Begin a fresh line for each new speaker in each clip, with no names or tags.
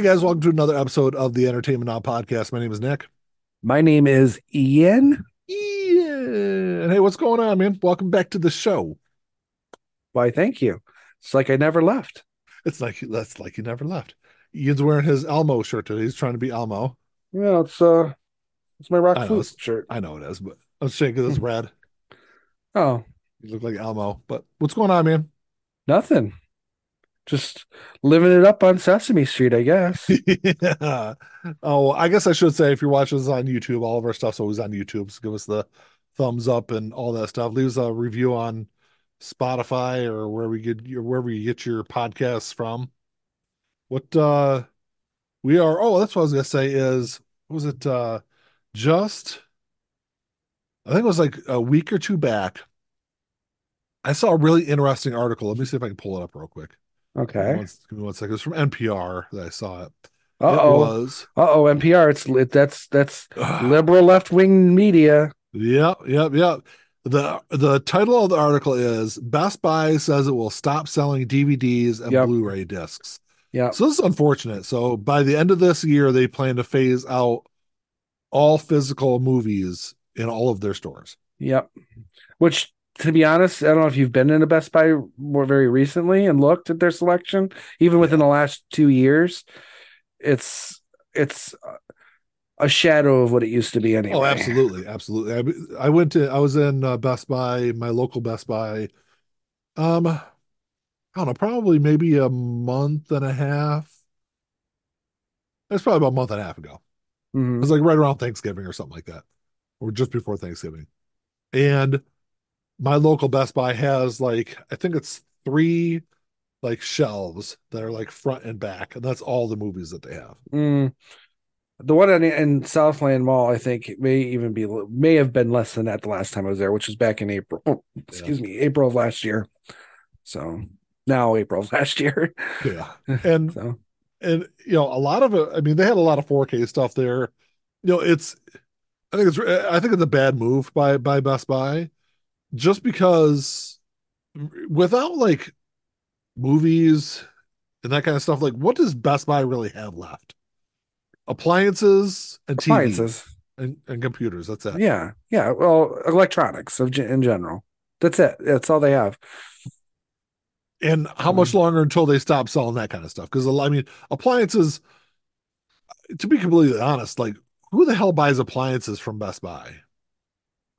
Hey guys, welcome to another episode of the Entertainment Now podcast. My name is Nick.
My name is Ian.
And hey, what's going on, man? Welcome back to the show.
Why, thank you. It's like I never left.
It's like that's like he never left. Ian's wearing his Elmo shirt today. He's trying to be Elmo.
Yeah, it's uh, it's my rock
I know,
shirt.
I know it is, but I'm saying because it's red.
Oh,
You look like Elmo. But what's going on, man?
nothing. Just living it up on Sesame Street, I guess.
yeah. Oh, I guess I should say if you're watching this on YouTube, all of our stuff's always on YouTube. So give us the thumbs up and all that stuff. Leave us a review on Spotify or where we get your wherever you get your podcasts from. What uh we are oh, that's what I was gonna say is what was it uh just I think it was like a week or two back. I saw a really interesting article. Let me see if I can pull it up real quick.
Okay.
one, give me one second. It's from NPR that I saw it.
Uh oh. Uh oh. NPR. It's lit. That's that's liberal left wing media.
Yep, yep, yep. The the title of the article is Best Buy says it will stop selling DVDs and
Yep.
Blu-ray discs.
Yeah.
So this is unfortunate. So by the end of this year, they plan to phase out all physical movies in all of their stores.
Yep. Which, to be honest, I don't know if you've been in a Best Buy more very recently and looked at their selection, even within the last two years. It's it's a shadow of what it used to be anyway.
Oh, absolutely, absolutely. I, I went to I was in uh, Best Buy, my local Best Buy. Um, I don't know, probably maybe a month and a half. It's probably about a month and a half ago. It
Mhm.
was like right around Thanksgiving or something like that, or just before Thanksgiving. And my local Best Buy has like, I think it's three like shelves that are like front and back, and that's all the movies that they have.
Mm. The one in, in Southland Mall, I think, may even be may have been less than that the last time I was there, which was back in April. Oh, excuse me, April of last year. So now April of last year.
Yeah. And
So
and you know, a lot of it, I mean, they had a lot of 4K stuff there. You know, it's I think it's I think it's a bad move by by Best Buy just because without like movies and that kind of stuff, like what does Best Buy really have left? Appliances and TV
appliances.
and, and computers. That's it.
Yeah, yeah. Well, electronics of in general. That's it. That's all they have.
And how much mm-hmm. longer until they stop selling that kind of stuff? Because I mean, appliances. To be completely honest, like who the hell buys appliances from Best Buy?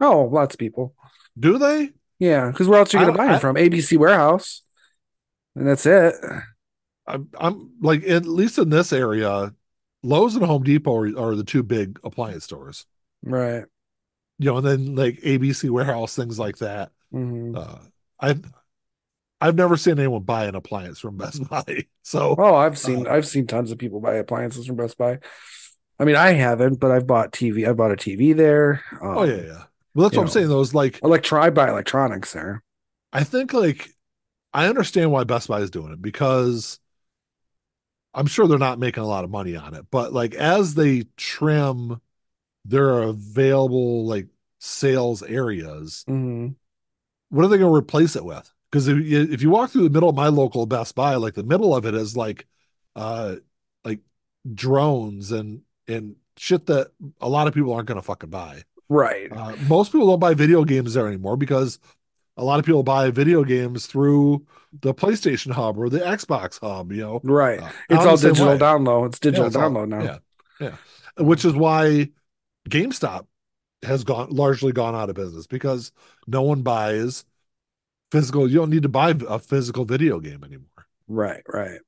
Oh, lots of people.
Do they?
Yeah, because where else are you going to buy them
I-
from? ABC Warehouse, and that's it.
I'm, I'm like at least in this area, Lowe's and Home Depot are, are the two big appliance stores.
Right.
You know, and then like ABC Warehouse, things like that.
Mhm.
Uh, I've I've never seen anyone buy an appliance from Best Buy. So
Oh, I've seen
Uh,
I've seen tons of people buy appliances from Best Buy. I mean, I haven't, but I've bought TV. I bought a TV there. Um,
oh yeah, yeah. Well, that's what I'm saying. Though is like
Electro. I buy electronics there.
I think like I understand why Best Buy is doing it because I'm sure they're not making a lot of money on it, but like as they trim their available like sales areas,
Mhm.
what are they going to replace it with? Because if you, if you walk through the middle of my local Best Buy, like the middle of it is like uh like drones and and shit that a lot of people aren't going to fucking buy.
Right.
Uh, most people don't buy video games there anymore because a lot of people buy video games through the PlayStation Hub or the Xbox Hub. You know,
right.
Uh,
it's all digital
way.
download. It's digital
Yeah, it's all-
download now.
Yeah, yeah. Which is why GameStop has gone largely gone out of business because no one buys physical. You don't need to buy a physical video game anymore.
Right, right.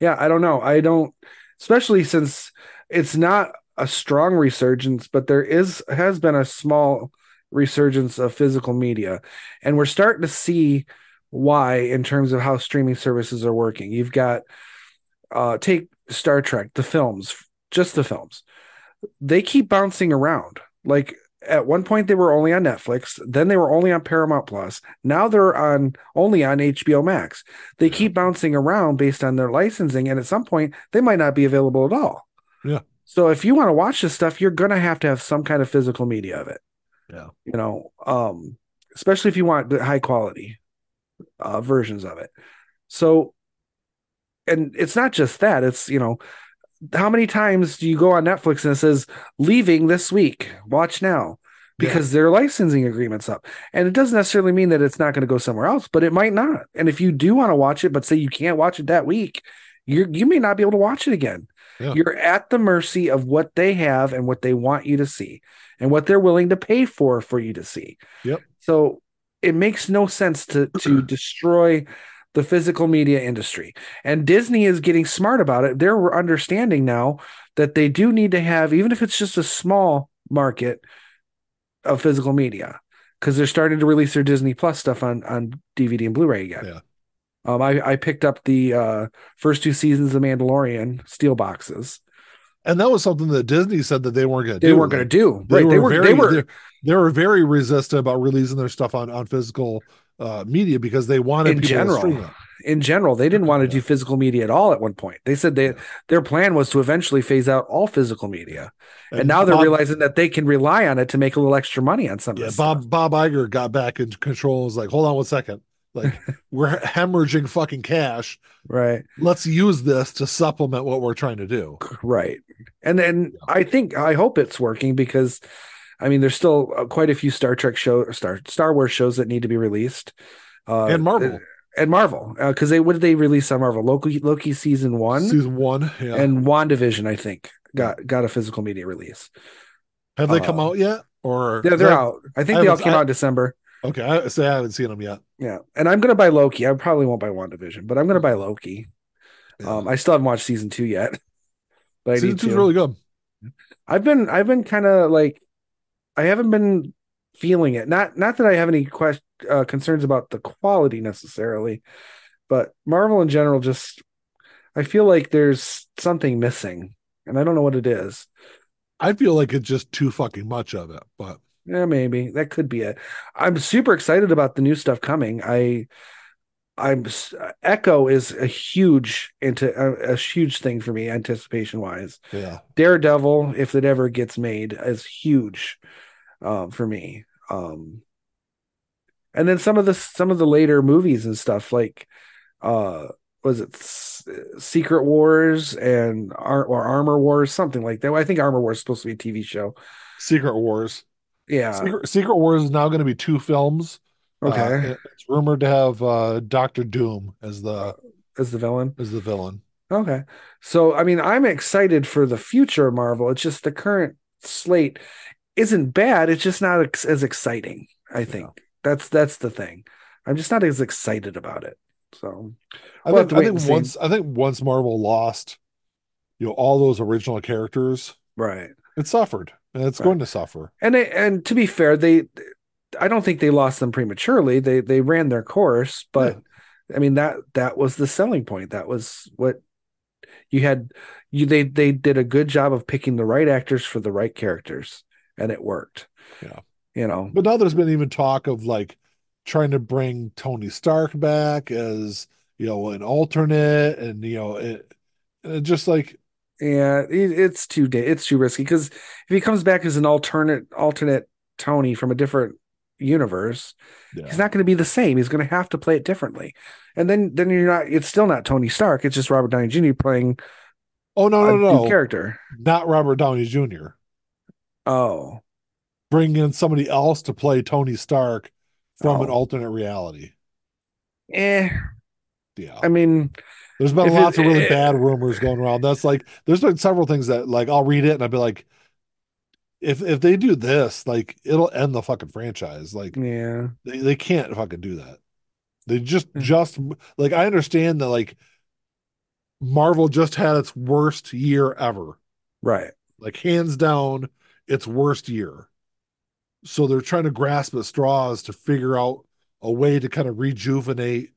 Yeah, I don't know. I don't especially since it's not a strong resurgence, but there is has been a small resurgence of physical media. And we're starting to see why in terms of how streaming services are working. You've got uh take Star Trek, the films, just the films. They keep bouncing around. Like at one point they were only on Netflix, then they were only on Paramount Plus. Now they're on only on HBO Max. They keep bouncing around based on their licensing, and at some point they might not be available at all.
Yeah.
So if you want to watch this stuff, you're gonna have to have some kind of physical media of it.
Yeah.
You know, um, especially if you want the high quality uh, versions of it. So, and it's not just that; it's you know, how many times do you go on Netflix and it says leaving this week? Watch now. Because their licensing agreement's up. And it doesn't necessarily mean that it's not going to go somewhere else, but it might not. And if you do want to watch it, but say you can't watch it that week, you you may not be able to watch it again.
Yeah.
You're at the mercy of what they have and what they want you to see and what they're willing to pay for for you to see.
Yep.
So it makes no sense to to destroy the physical media industry. And Disney is getting smart about it. They're understanding now that they do need to have even if it's just a small market of physical media because they're starting to release their Disney Plus stuff on on DVD and Blu-ray again.
Yeah.
Um, I, I picked up the uh, first two seasons of Mandalorian steel boxes.
And that was something that Disney said that they weren't going to
They
do.
weren't going to do
They
right.
were
They were
very,
they were
they, they were very resistant about releasing their stuff on on physical uh, media because they wanted
In general.
to stream it.
in general. They didn't want to
Yeah.
do physical media at all at one point. They said they their plan was to eventually phase out all physical media, and, now they're
Bob,
realizing that they can rely on it to make a little extra money on some of
yeah,
this
Bob
stuff.
Bob Iger got back in control. and Was like, hold on one second, like we're hemorrhaging fucking cash.
Right.
Let's use this to supplement what we're trying to do.
Right. And then I think I hope it's working because I mean there's still uh, quite a few Star Trek show Star Star Wars shows that need to be released. Uh,
and Marvel
and Marvel because they what did they release on Marvel Loki Loki season one
season one. Yeah.
and Wandavision I think got got a physical media release.
Have they come
uh,
out yet? Or
Yeah, they're
I-
out. I think
I
they all came
I-
out in December.
Okay, I say I haven't seen them yet.
Yeah, and I'm gonna buy Loki. I probably won't buy WandaVision, but I'm gonna buy Loki.
Yeah.
Um, I still haven't watched season two yet, but I
season two's
to.
really good.
I've been I've been kind of like I haven't been feeling it. Not not that I have any quest, uh, concerns about the quality necessarily, but Marvel in general just I feel like there's something missing, and I don't know what it is.
I feel like it's just too fucking much of it, but
Yeah, maybe that could be it. I'm super excited about the new stuff coming. I, I'm Echo is a huge into a, a huge thing for me anticipation wise.
yeah.
Daredevil, if it ever gets made, is huge um, for me. Um, and then some of the some of the later movies and stuff like uh was it S- Secret Wars and Ar- or Armor Wars something like that. I think Armor Wars is supposed to be a TV show.
Secret Wars.
Yeah.
Secret, Secret Wars is now going to be two films.
Okay.
Uh, it's rumored to have uh, Doctor Doom as the
As the villain.
as the villain.
Okay. So, I mean, I'm excited for the future Marvel. It's just the current slate isn't bad. It's just not ex- as exciting. I think that's that's the thing. I'm just not as excited about it. So,
I
We'll have
think, I think once I think once Marvel lost, you know, all those original characters,
right.
it suffered, and it's
Right.
going to suffer.
And they, and to be fair, they I don't think they lost them prematurely. They they ran their course, but I mean that that was the selling point. That was what you had you they they did a good job of picking the right actors for the right characters and it worked.
Yeah.
You know.
But now there's been even talk of like trying to bring Tony Stark back as you know an alternate, and you know it, and it just like
Yeah, it, it's too da- it's too risky because if he comes back as an alternate alternate Tony from a different universe,
yeah,
he's not going to be the same. He's going to have to play it differently, and then then you're not. It's still not Tony Stark. It's just Robert Downey Jr. playing
oh no no no,
character.
not Robert Downey Jr.
Oh,
Bring in somebody else to play Tony Stark from an
Oh.
alternate reality.
eh.
Yeah,
I mean,
there's been
it-
lots of really
eh,
bad rumors going around. That's like there's been several things that like I'll read it and I'll be like, if if they do this, like it'll end the fucking franchise. Like
yeah,
they, they can't fucking do that. They just
Hmm.
just like I understand that like Marvel just had its worst year ever.
right.
Like hands down, its worst year. So they're trying to grasp at straws to figure out a way to kind of rejuvenate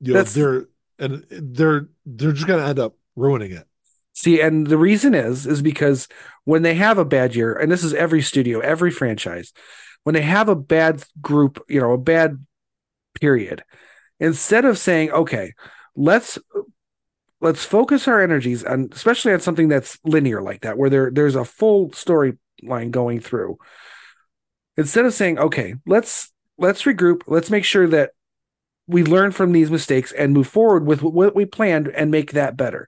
you know
That's-
they're and they're they're just gonna end up ruining it.
See, and the reason is is because when they have a bad year, and this is every studio, every franchise, when they have a bad group, you know, a bad period, instead of saying, okay, let's let's focus our energies on especially on something that's linear like that, where there there's a full storyline going through. Instead of saying, okay, let's let's regroup, let's make sure that we learn from these mistakes and move forward with what we planned and make that better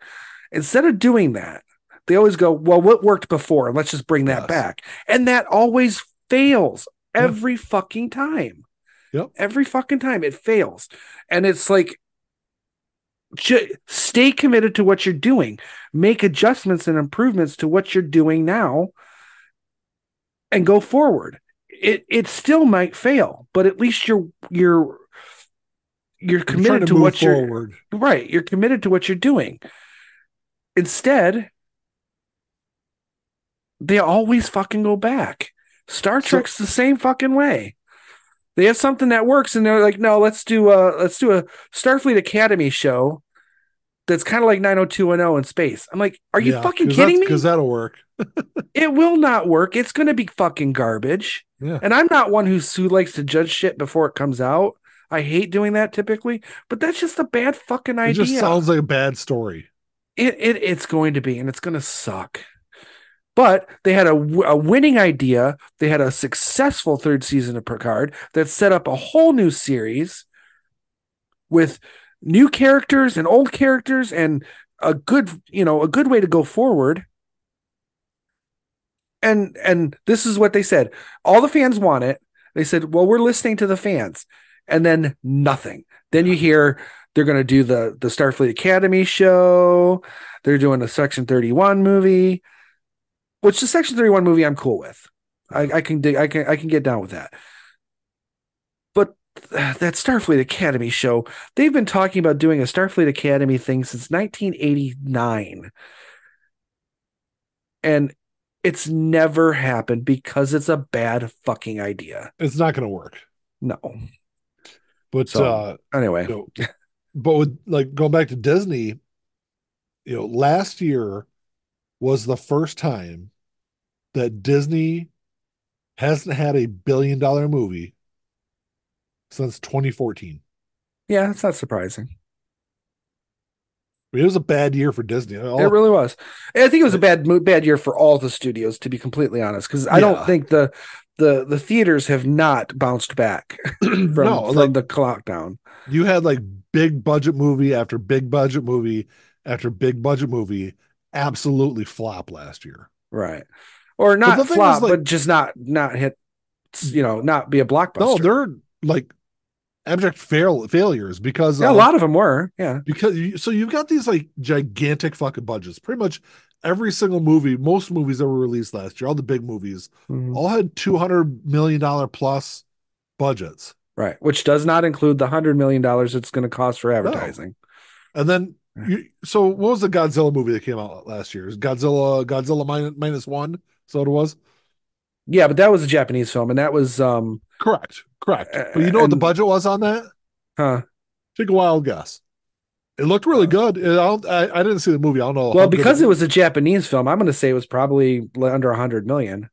instead of doing that, they always go, well, what worked before? Let's just bring that
Yes.
back. And that always fails
Yeah.
every fucking time.
Yep.
Every fucking time it fails. And it's like, ju- stay committed to what you're doing, make adjustments and improvements to what you're doing now, and go forward. It it still might fail, but at least you're you're you're committed to,
move
what you're right. You're committed to what you're doing. Instead, they always fucking go back. Star
So-
Trek's the same fucking way. They have something that works, and they're like, "No, let's do a let's do a Starfleet Academy show that's kind of like 90210 in space." I'm like, "Are you
Yeah,
fucking kidding me?
Because that'll work.
It will not work. It's going to be fucking garbage."
Yeah.
And I'm not one who's who likes to judge shit before it comes out. I hate doing that typically, but that's just a bad fucking
It
idea.
just sounds like a bad story.
It, it it's going to be, and it's going to suck. But they had a, a winning idea. They had a successful third season of Picard that set up a whole new series with new characters and old characters and a good, you know, a good way to go forward. And and this is what they said. All the fans want it. They said, "Well, we're listening to the fans." And then nothing. Then you hear they're going to do the the Starfleet Academy show. They're doing a Section 31 movie, which the Section 31 movie I'm cool with. I, I can dig, I can I can get down with that. But that Starfleet Academy show, they've been talking about doing a Starfleet Academy thing since 1989. And it's never happened because it's a bad fucking idea.
It's not going to work.
No.
But
So-
uh,
Anyway,
you know, but with like going back to Disney, you know, last year was the first time that Disney hasn't had a billion dollar movie since 2014.
yeah, it's not surprising.
I mean, it was a bad year for Disney. All-
It really was. I think it was a bad bad year for all the studios, to be completely honest, because I don't think the the the theaters have not bounced back from,
no,
from
like
the lockdown.
you had like big budget movie after big budget movie after big budget movie absolutely flop last year.
Right. Or not
is,
flop,
like-
but just not not hit you know, not be a blockbuster.
No, they're like abject fail failures because
yeah, a lot of them were. Yeah.
because you, so you've got these like gigantic fucking budgets. Pretty much every single movie, most movies that were released last year, all the big movies,
Mhm.
all had two hundred million dollar plus budgets.
Right. Which does not include the hundred million dollars it's going to cost for advertising.
And then you, so what was the Godzilla movie that came out last year? Is Godzilla Godzilla minus, minus one? So it was
Yeah, but that was a Japanese film, and that was um
correct, correct. But you know what the budget was on that?
huh.
Take a wild guess. It looked really uh, good. It- I, I, I didn't see the movie. I don't know.
Well, because it was a Japanese film, I'm going to say it was probably under hundred million.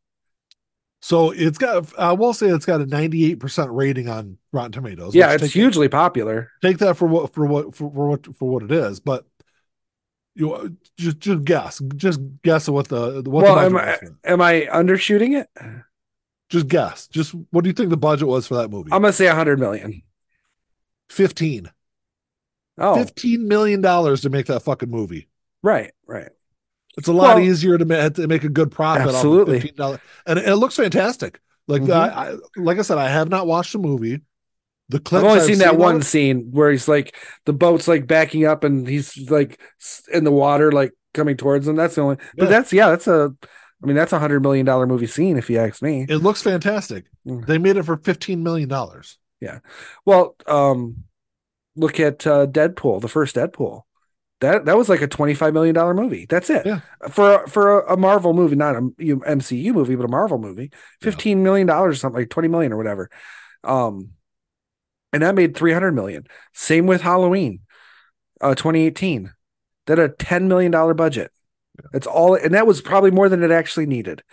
So it's got. I will say it's got a ninety-eight percent rating on Rotten Tomatoes.
Yeah, it's hugely popular.
Take that for what for what for, for what for what it is. But you just just guess, just guess what the what
well,
the
am I
it.
am I undershooting it?
Just guess. Just what do you think the budget was for that movie?
I'm going to say hundred million.
Fifteen.
Oh,
Fifteen million dollars to make that fucking movie.
right, right.
It's a lot
Well-
easier to make to make a good profit.
Absolutely.
off of fifteen dollars, and it, it looks fantastic. Like
Mhm.
I, I, like I said, I have not watched the movie. The clips
I've only
I've
seen that
of
one
it-
scene where he's like the boat's like backing up and he's like in the water, like coming towards him. That's the only. But
Yeah.
that's yeah, that's a. I mean, that's a hundred million dollar movie scene if you ask me.
It looks fantastic.
Mm.
They made it for fifteen million dollars. Yeah.
Well, um, look at uh, Deadpool, the first Deadpool. That that was like a twenty five million dollar movie. That's it.
Yeah.
For for a, a Marvel movie, not a MCU movie, but a Marvel movie, fifteen million dollars, or something like twenty million or whatever. Um, and that made three hundred million. Same with Halloween, uh, twenty eighteen. That a ten million dollar budget. That's all, and that was probably more than it actually needed,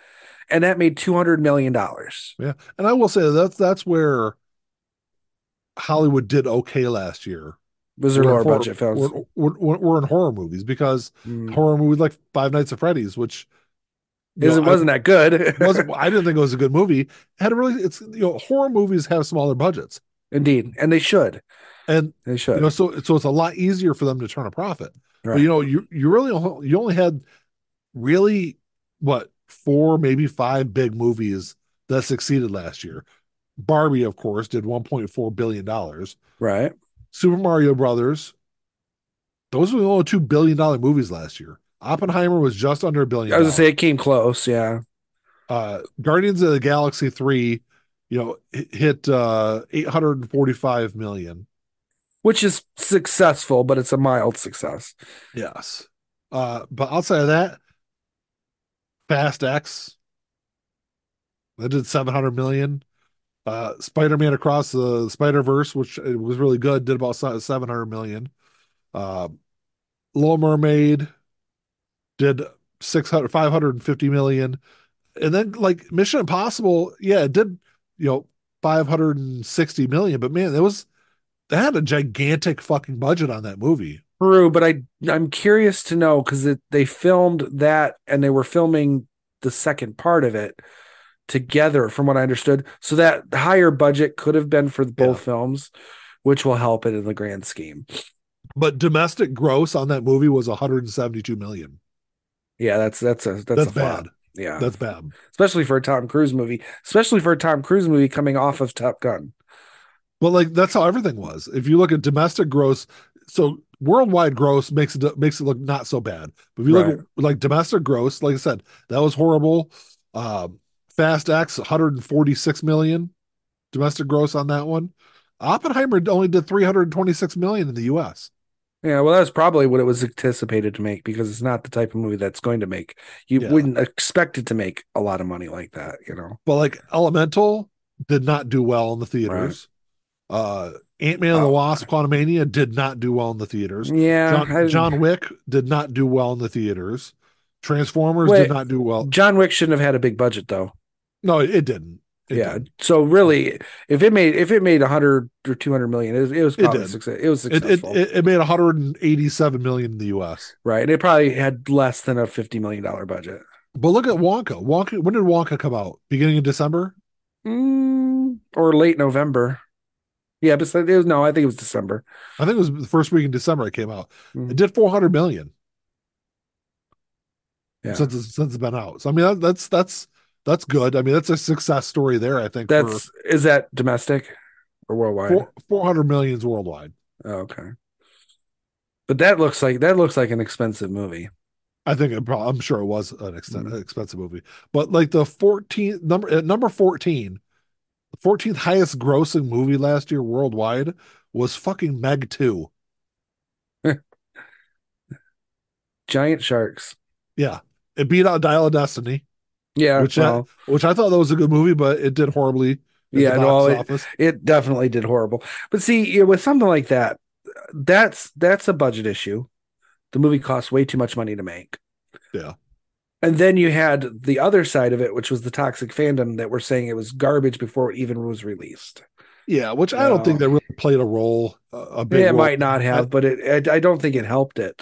and that made two hundred million dollars.
Yeah, and I will say that's that's where Hollywood did okay last year.
Was there lower
horror-
budget films?
We're, we're, we're in horror movies because
Mm.
horror movies like Five Nights at Freddy's, which
Is
know,
it wasn't that good?
I, wasn't, I didn't think it was a good movie. It had a really it's you know horror movies have smaller budgets,
Indeed, and they should.
and
They should.
you know so so it's a lot easier for them to turn a profit.
Right.
But you know you you really only- you only had really what four, maybe five big movies that succeeded last year. Barbie, of course, did 1.4 billion dollars.
Right.
Super Mario Brothers, those were the only two billion dollar movies last year. Oppenheimer was just under a billion.
I was gonna say it came close. Yeah.
Uh, Guardians of the Galaxy three, you know, hit uh, 845 million,
which is successful, but it's a mild success.
Yes. Uh, but outside of that, Fast X, that did 700 million. Uh, Spider Man Across the Spider Verse, which it was really good, did about 700 million. Uh, Little Mermaid did 600, 550 million. And then, like, Mission Impossible, yeah, it did, you know, 560 million, but man, it was, they had a gigantic fucking budget on that movie.
True, but I I'm curious to know because they filmed that and they were filming the second part of it together, from what I understood. So that higher budget could have been for both yeah. films, which will help it in the grand scheme.
But domestic gross on that movie was 172 million.
Yeah, that's that's a that's,
that's
a
bad.
Yeah,
that's bad,
especially for a Tom Cruise movie, especially for a Tom Cruise movie coming off of Top Gun.
Well, like that's how everything was. If you look at domestic gross, so worldwide gross makes it makes it look not so bad. But if you right. look at like domestic gross, like I said, that was horrible. Um, Fast X 146 million domestic gross on that one. Oppenheimer only did 326 million in the US.
Yeah, well, that's probably what it was anticipated to make because it's not the type of movie that's going to make. You yeah. wouldn't expect it to make a lot of money like that, you know.
But like Elemental did not do well in the theaters. Right. Uh Ant Man and the oh. Wasp: Quantumania did not do well in the theaters.
Yeah,
John, John, Wick did not do well in the theaters. Transformers Wait, did not do well.
John Wick shouldn't have had a big budget though.
No, it, didn't. It
yeah. Didn't. So really, if it made if it made hundred or two hundred million, it, it was probably it success. It was successful.
It, it, it made one hundred and eighty seven million in the U.S.
Right, and it probably had less than a fifty million dollar budget.
But look at Wonka. Wonka. When did Wonka come out? Beginning of December.
Mm, or late November. Yeah, but it was no. I think it was December.
I think it was the first week in December it came out. Mm. It did four hundred million. Yeah. Since it's, since it's been out, so I mean that, that's that's that's good. I mean that's a success story there. I think
that's for, is that domestic or worldwide?
Four hundred millions worldwide.
Oh, okay, but that looks like that looks like an expensive movie.
I think it probably, I'm sure it was an extent, mm-hmm. expensive movie, but like the 14th number, at number 14, the 14th highest grossing movie last year worldwide was fucking Meg 2.
Giant sharks.
Yeah. It beat out Dial of Destiny.
Yeah.
Which, well, I, which I thought that was a good movie, but it did horribly.
Yeah, no, it, it, definitely did horrible. But see, with something like that, that's that's a budget issue. The movie costs way too much money to make.
Yeah.
And then you had the other side of it, which was the toxic fandom that were saying it was garbage before it even was released.
Yeah, which I don't think that really played a role. A big.
It
role.
might not have, but it. I, I, don't think it helped it.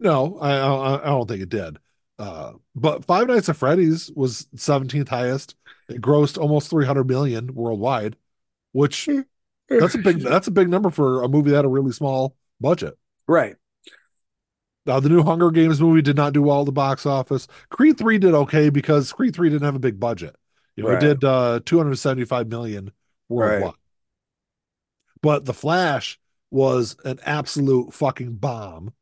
No, I I, I don't think it did. Uh, but Five Nights at Freddy's was 17th highest. It grossed almost 300 million worldwide, which that's a big that's a big number for a movie that had a really small budget.
Right.
Now the new Hunger Games movie did not do well at the box office. Creed 3 did okay because Creed 3 didn't have a big budget. You know, right. it did uh 275 million worldwide. Right. But The Flash was an absolute fucking bomb.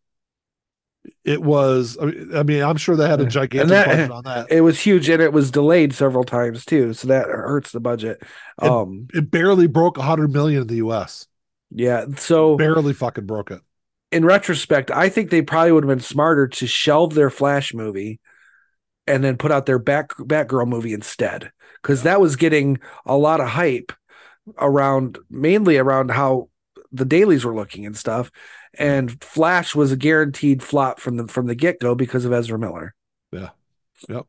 It was I mean, I'm sure they had a gigantic that, budget on that.
It was huge and it was delayed several times too, so that hurts the budget.
It, um it barely broke 100 million in the US.
Yeah, so
barely fucking broke it
in retrospect, I think they probably would have been smarter to shelve their Flash movie and then put out their Bat Batgirl movie instead, because yeah. that was getting a lot of hype around, mainly around how the dailies were looking and stuff. And Flash was a guaranteed flop from the from the get go because of Ezra Miller.
Yeah, yep.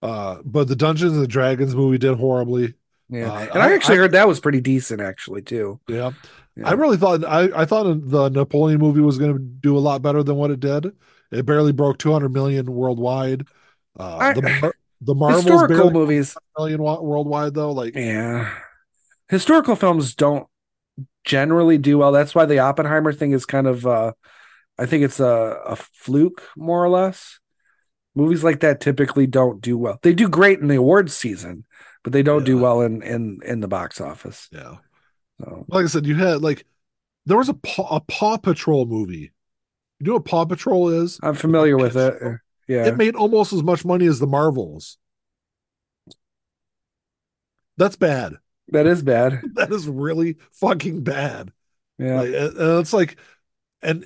Uh, but the Dungeons and the Dragons movie did horribly.
Yeah, uh, and I, I actually I, heard that was pretty decent, actually, too.
Yeah, yeah. I really thought I, I thought the Napoleon movie was going to do a lot better than what it did. It barely broke 200 million worldwide. Uh, I, the the Marvels
historical movies
million worldwide though. Like
yeah, historical films don't generally do well. That's why the Oppenheimer thing is kind of uh, I think it's a, a fluke more or less. Movies like that typically don't do well. They do great in the awards season, but they don't do well in in in the box office.
Yeah.
So
Like I said, you had like there was a Paw, a Paw Patrol movie. You know what Paw Patrol is?
I'm familiar with it.
show.
Yeah.
It made almost as much money as the Marvels. That's bad.
That is bad.
That is really fucking bad.
Yeah.
Like, it's like, and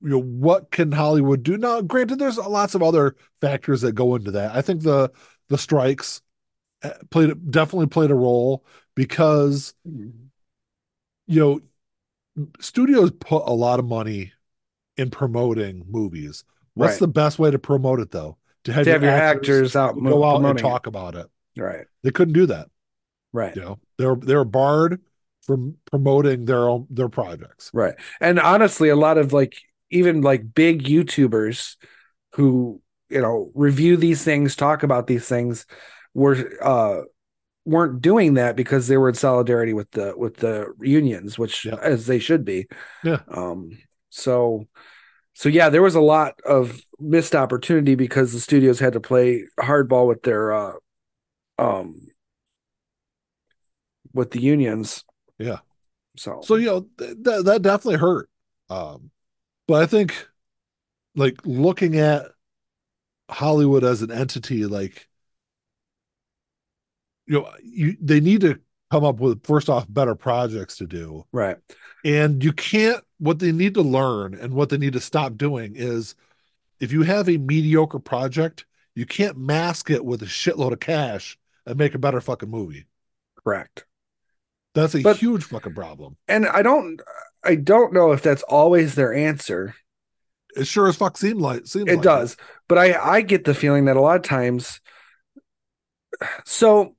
you know, what can Hollywood do? Now, granted, there's lots of other factors that go into that. I think the the strikes uh, played definitely played a role because you know studios put a lot of money in promoting movies. What's
Right.
the best way to promote it though? To have,
to have your actors out
go out and
promoting it.
talk about it.
Right.
They couldn't do that.
Right.
You know, they're they're barred from promoting their own their projects.
Right. And honestly, a lot of like even like big YouTubers who, you know, review these things, talk about these things were uh weren't doing that because they were in solidarity with the with the unions, which
Yeah.
as they should be.
Yeah.
Um so so yeah, there was a lot of missed opportunity because the studios had to play hardball with their uh um with the unions.
Yeah.
So
So you know th- that that definitely hurt. Um, but I think like looking at Hollywood as an entity, like you know, you they need to come up with first off better projects to do,
right.
and you can't. What they need to learn and what they need to stop doing is, if you have a mediocre project, you can't mask it with a shitload of cash and make a better fucking movie.
Correct.
That's a
But-
huge fucking problem.
and I don't I don't know if that's always their answer.
It sure as fuck seems like seems
It
like
does, but I I get the feeling that a lot of times so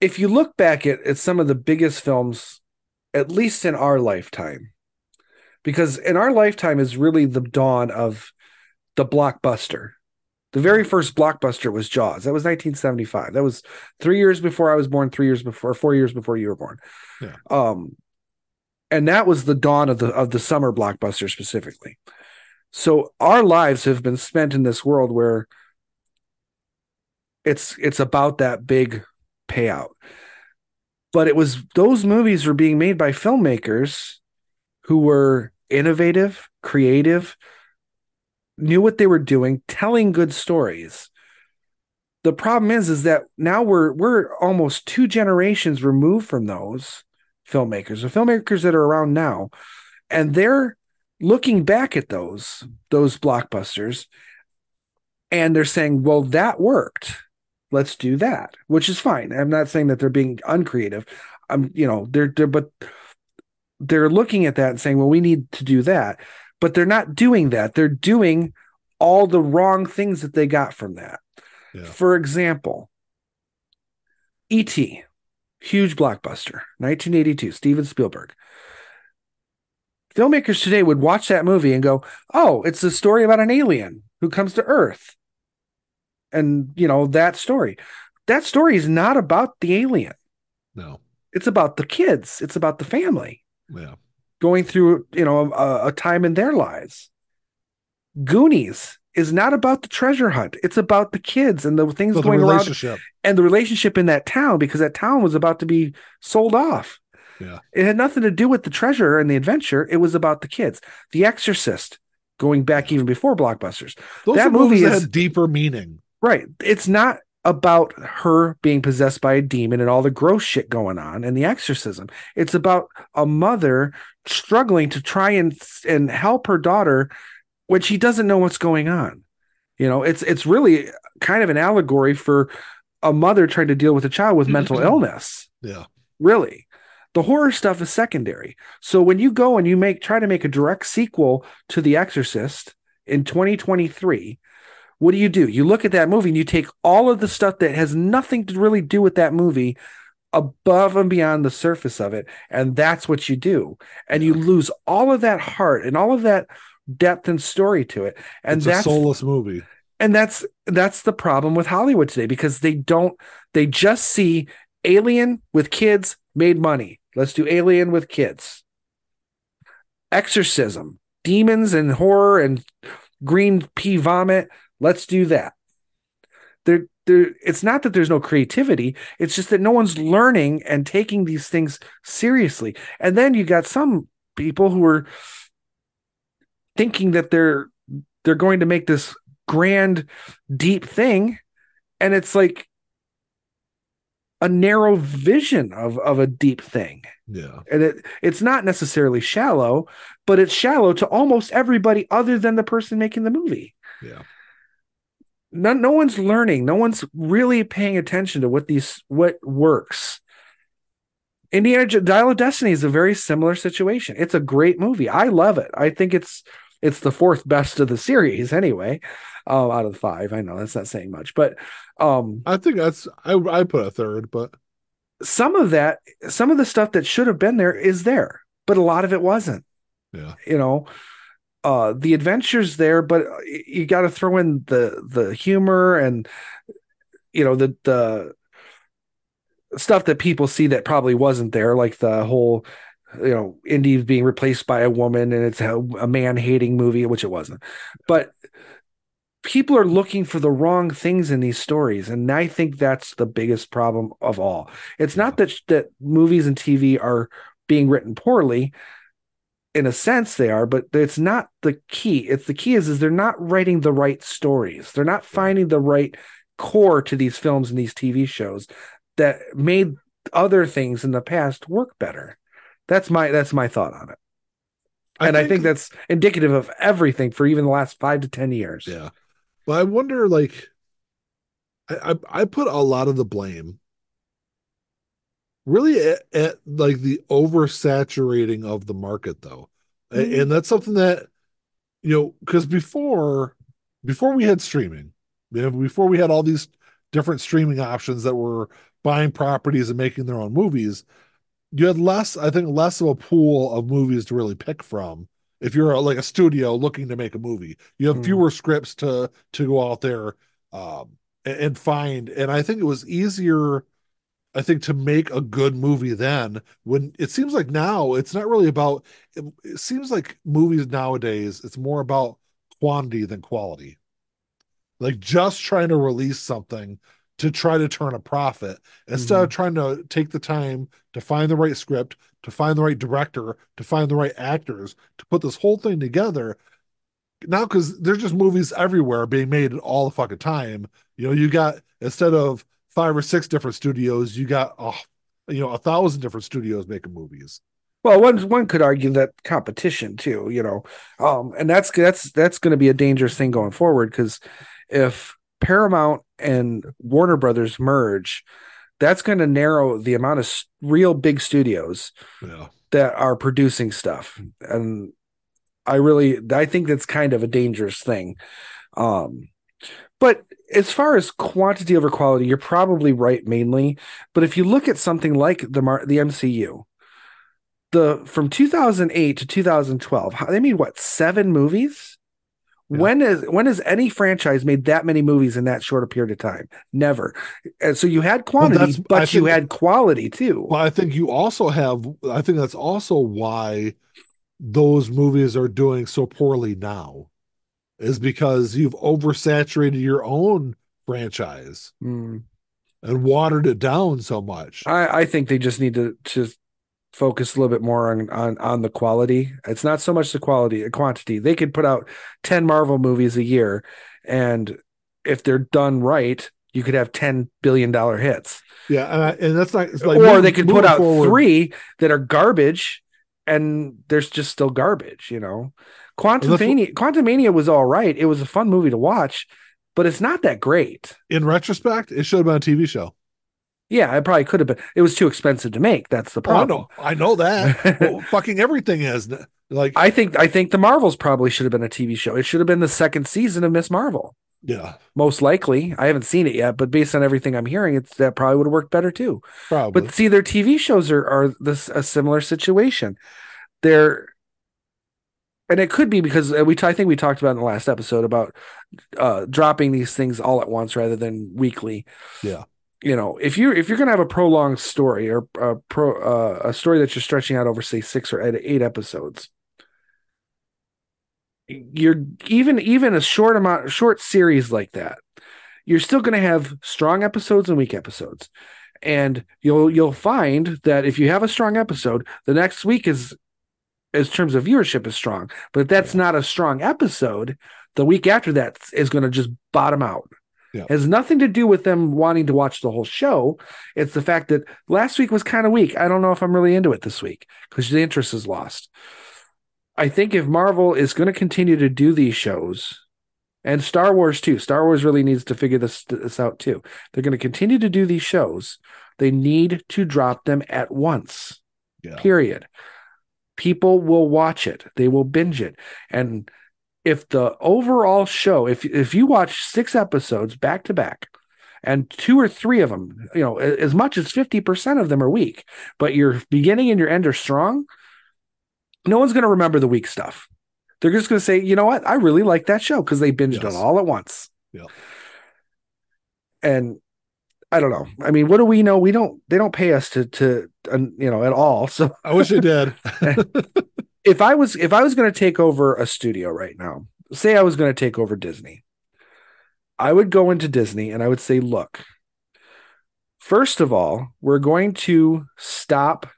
if you look back at, at some of the biggest films, at least in our lifetime, because in our lifetime is really the dawn of the blockbuster. The very first blockbuster was Jaws. That was 1975. That was three years before I was born, three years before, four years before you were born.
Yeah.
Um, and that was the dawn of the of the summer blockbuster specifically. So our lives have been spent in this world where it's it's about that big payout. But it was those movies were being made by filmmakers who were innovative, creative, knew what they were doing, telling good stories. The problem is is that now we're we're almost two generations removed from those filmmakers, the filmmakers that are around now, and they're looking back at those those blockbusters and they're saying, "Well, that worked. Let's do that." Which is fine. I'm not saying that they're being uncreative. I'm, you know, they're they're but they're looking at that and saying, "Well, we need to do that." But they're not doing that. They're doing all the wrong things that they got from that.
Yeah.
For example, E.T., huge blockbuster, 1982, Steven Spielberg. Filmmakers today would watch that movie and go, "Oh, it's a story about an alien who comes to Earth." And, you know, that story. That story is not about the alien.
No.
It's about the kids. It's about the family
Yeah.
Going through, you know, a, a time in their lives. Goonies is not about the treasure hunt. It's about the kids and the things
So the
going around
relationship.
and the relationship in that town because that town was about to be sold off.
Yeah.
It had nothing to do with the treasure and the adventure. It was about the kids. The Exorcist, going back even before blockbusters.
Those
That movie
that
is-
had deeper meaning.
Right. It's not about her being possessed by a demon and all the gross shit going on and the exorcism. It's about a mother struggling to try and and help her daughter when she doesn't know what's going on. You know, it's it's really kind of an allegory for a mother trying to deal with a child with mental mm-hmm. illness.
Yeah.
Really. The horror stuff is secondary. So when you go and you make try to make a direct sequel to The Exorcist in 2023, what do you do? You look at that movie and you take all of the stuff that has nothing to really do with that movie above and beyond the surface of it, and that's what you do. And you lose all of that heart and all of that depth and story to it. And
it's
that's
a soulless movie.
and that's that's the problem with Hollywood today because they don't they just see Alien with kids made money. Let's do Alien with kids. Exorcism, demons and horror and green pea vomit. Let's do that. There, there. It's not that there's no creativity. It's just that no one's learning and taking these things seriously. And then you got some people who are thinking that they're they're going to make this grand, deep thing, and it's like a narrow vision of of a deep thing.
Yeah.
And it it's not necessarily shallow, but it's shallow to almost everybody other than the person making the movie.
Yeah.
No, no one's learning. No one's really paying attention to what these what works. Indiana Dial of Destiny is a very similar situation. It's a great movie. I love it. I think it's it's the fourth best of the series anyway, uh, out of the five. I know that's not saying much, but um,
I think that's I I put a third, but
some of that, some of the stuff that should have been there is there, but a lot of it wasn't.
yeah.
You know, uh, the adventures there, but you got to throw in the the humor and you know the the stuff that people see that probably wasn't there, like the whole you know Indy being replaced by a woman and it's a, a man hating movie, which it wasn't. But people are looking for the wrong things in these stories, and I think that's the biggest problem of all. It's not that that movies and TV are being written poorly. In a sense, they are, but it's not the key. It's the key is is they're not writing the right stories. They're not finding the right core to these films and these TV shows that made other things in the past work better. That's my that's my thought on it. and I think that's indicative of everything for even the last five to ten years.
Yeah. But I wonder, like, I, I, I put a lot of the blame really at, at like the oversaturating of the market, though,
Mhm.
and that's something that you know because before before we had streaming, before we had all these different streaming options that were buying properties and making their own movies, you had less, I think, less of a pool of movies to really pick from if you're a, like a studio looking to make a movie you have
Mm.
fewer scripts to to go out there um and, and find and i think it was easier i think to make a good movie then when it seems like now it's not really about it, it seems like movies nowadays it's more about quantity than quality like just trying to release something to try to turn a profit instead of mm-hmm. trying to take the time to find the right script, to find the right director, to find the right actors, to put this whole thing together. Now, because there's just movies everywhere being made all the fucking time. You know, you got instead of five or six different studios, you got a you know a thousand different studios making movies.
Well, one one could argue that competition too, you know, um, and that's that's that's going to be a dangerous thing going forward because if Paramount and Warner Brothers merge, that's going to narrow the amount of real big studios
Yeah,
that are producing stuff, and I really I think that's kind of a dangerous thing. Um, but as far as quantity over quality, you're probably right mainly. But if you look at something like the Mar- the MCU, the from 2008 to 2012, how- they made what seven movies?
Yeah.
When is when has any franchise made that many movies in that short a period of time? Never. And so you had quantity,
that's-
but
I
you
think-
had quality too.
well, I think you also have. I think that's also why those movies are doing so poorly now, is because you've oversaturated your own franchise
Mm.
and watered it down so much.
I, I think they just need to to focus a little bit more on, on on the quality. It's not so much the quality, the quantity. They could put out ten Marvel movies a year, and if they're done right, you could have ten billion dollar hits.
Yeah, and, I, and that's not. It's like
or
moving-
they could put out
forward-
three that are garbage, and there's just still garbage. You know, Quantum
Well,
Mania. Quantum Mania was all right. It was a fun movie to watch, but it's not that great.
In retrospect, it should have been a TV show.
Yeah, it probably could have been. It was too expensive to make. That's the
Oh, I
problem.
know, I know that. well, fucking everything is like,
I think I think the Marvels probably should have been a TV show. It should have been the second season of Miss Marvel.
yeah,
Most likely. I haven't seen it yet, but based on everything I'm hearing, it's that probably would have worked better too.
probably.
But see, their TV shows are are this a similar situation. They're and it could be because uh, we t- I think we talked about in the last episode about uh dropping these things all at once rather than weekly.
Yeah.
You know, if you if you're going to have a prolonged story or a pro uh, a story that you're stretching out over say 6 or eight, eight episodes, you're even even a short amount short series like that you're still going to have strong episodes and weak episodes and you'll you'll find that if you have a strong episode the next week is as terms of viewership is strong but if that's
Yeah.
not a strong episode the week after that is going to just bottom out
Yeah.
It has nothing to do with them wanting to watch the whole show it's the fact that last week was kind of weak i don't know if i'm really into it this week because the interest is lost I think if Marvel is going to continue to do these shows, and Star Wars too, Star Wars really needs to figure this, this out too. They're going to continue to do these shows. They need to drop them at once.
Yeah.
Period. People will watch it. They will binge it. And if the overall show, if if you watch six episodes back to back, and two or three of them, you know, as much as fifty percent of them are weak, but your beginning and your end are strong, no one's going to remember the weak stuff. They're just going to say, you know what, I really like that show because they binged
Yes.
it all at once.
Yeah.
And I don't know. I mean, what do we know? We don't. They don't pay us to to uh, you know at all. So
I wish it did.
if I was if I was going to take over a studio right now, say I was going to take over Disney, I would go into Disney and I would say, look, first of all, we're going to stop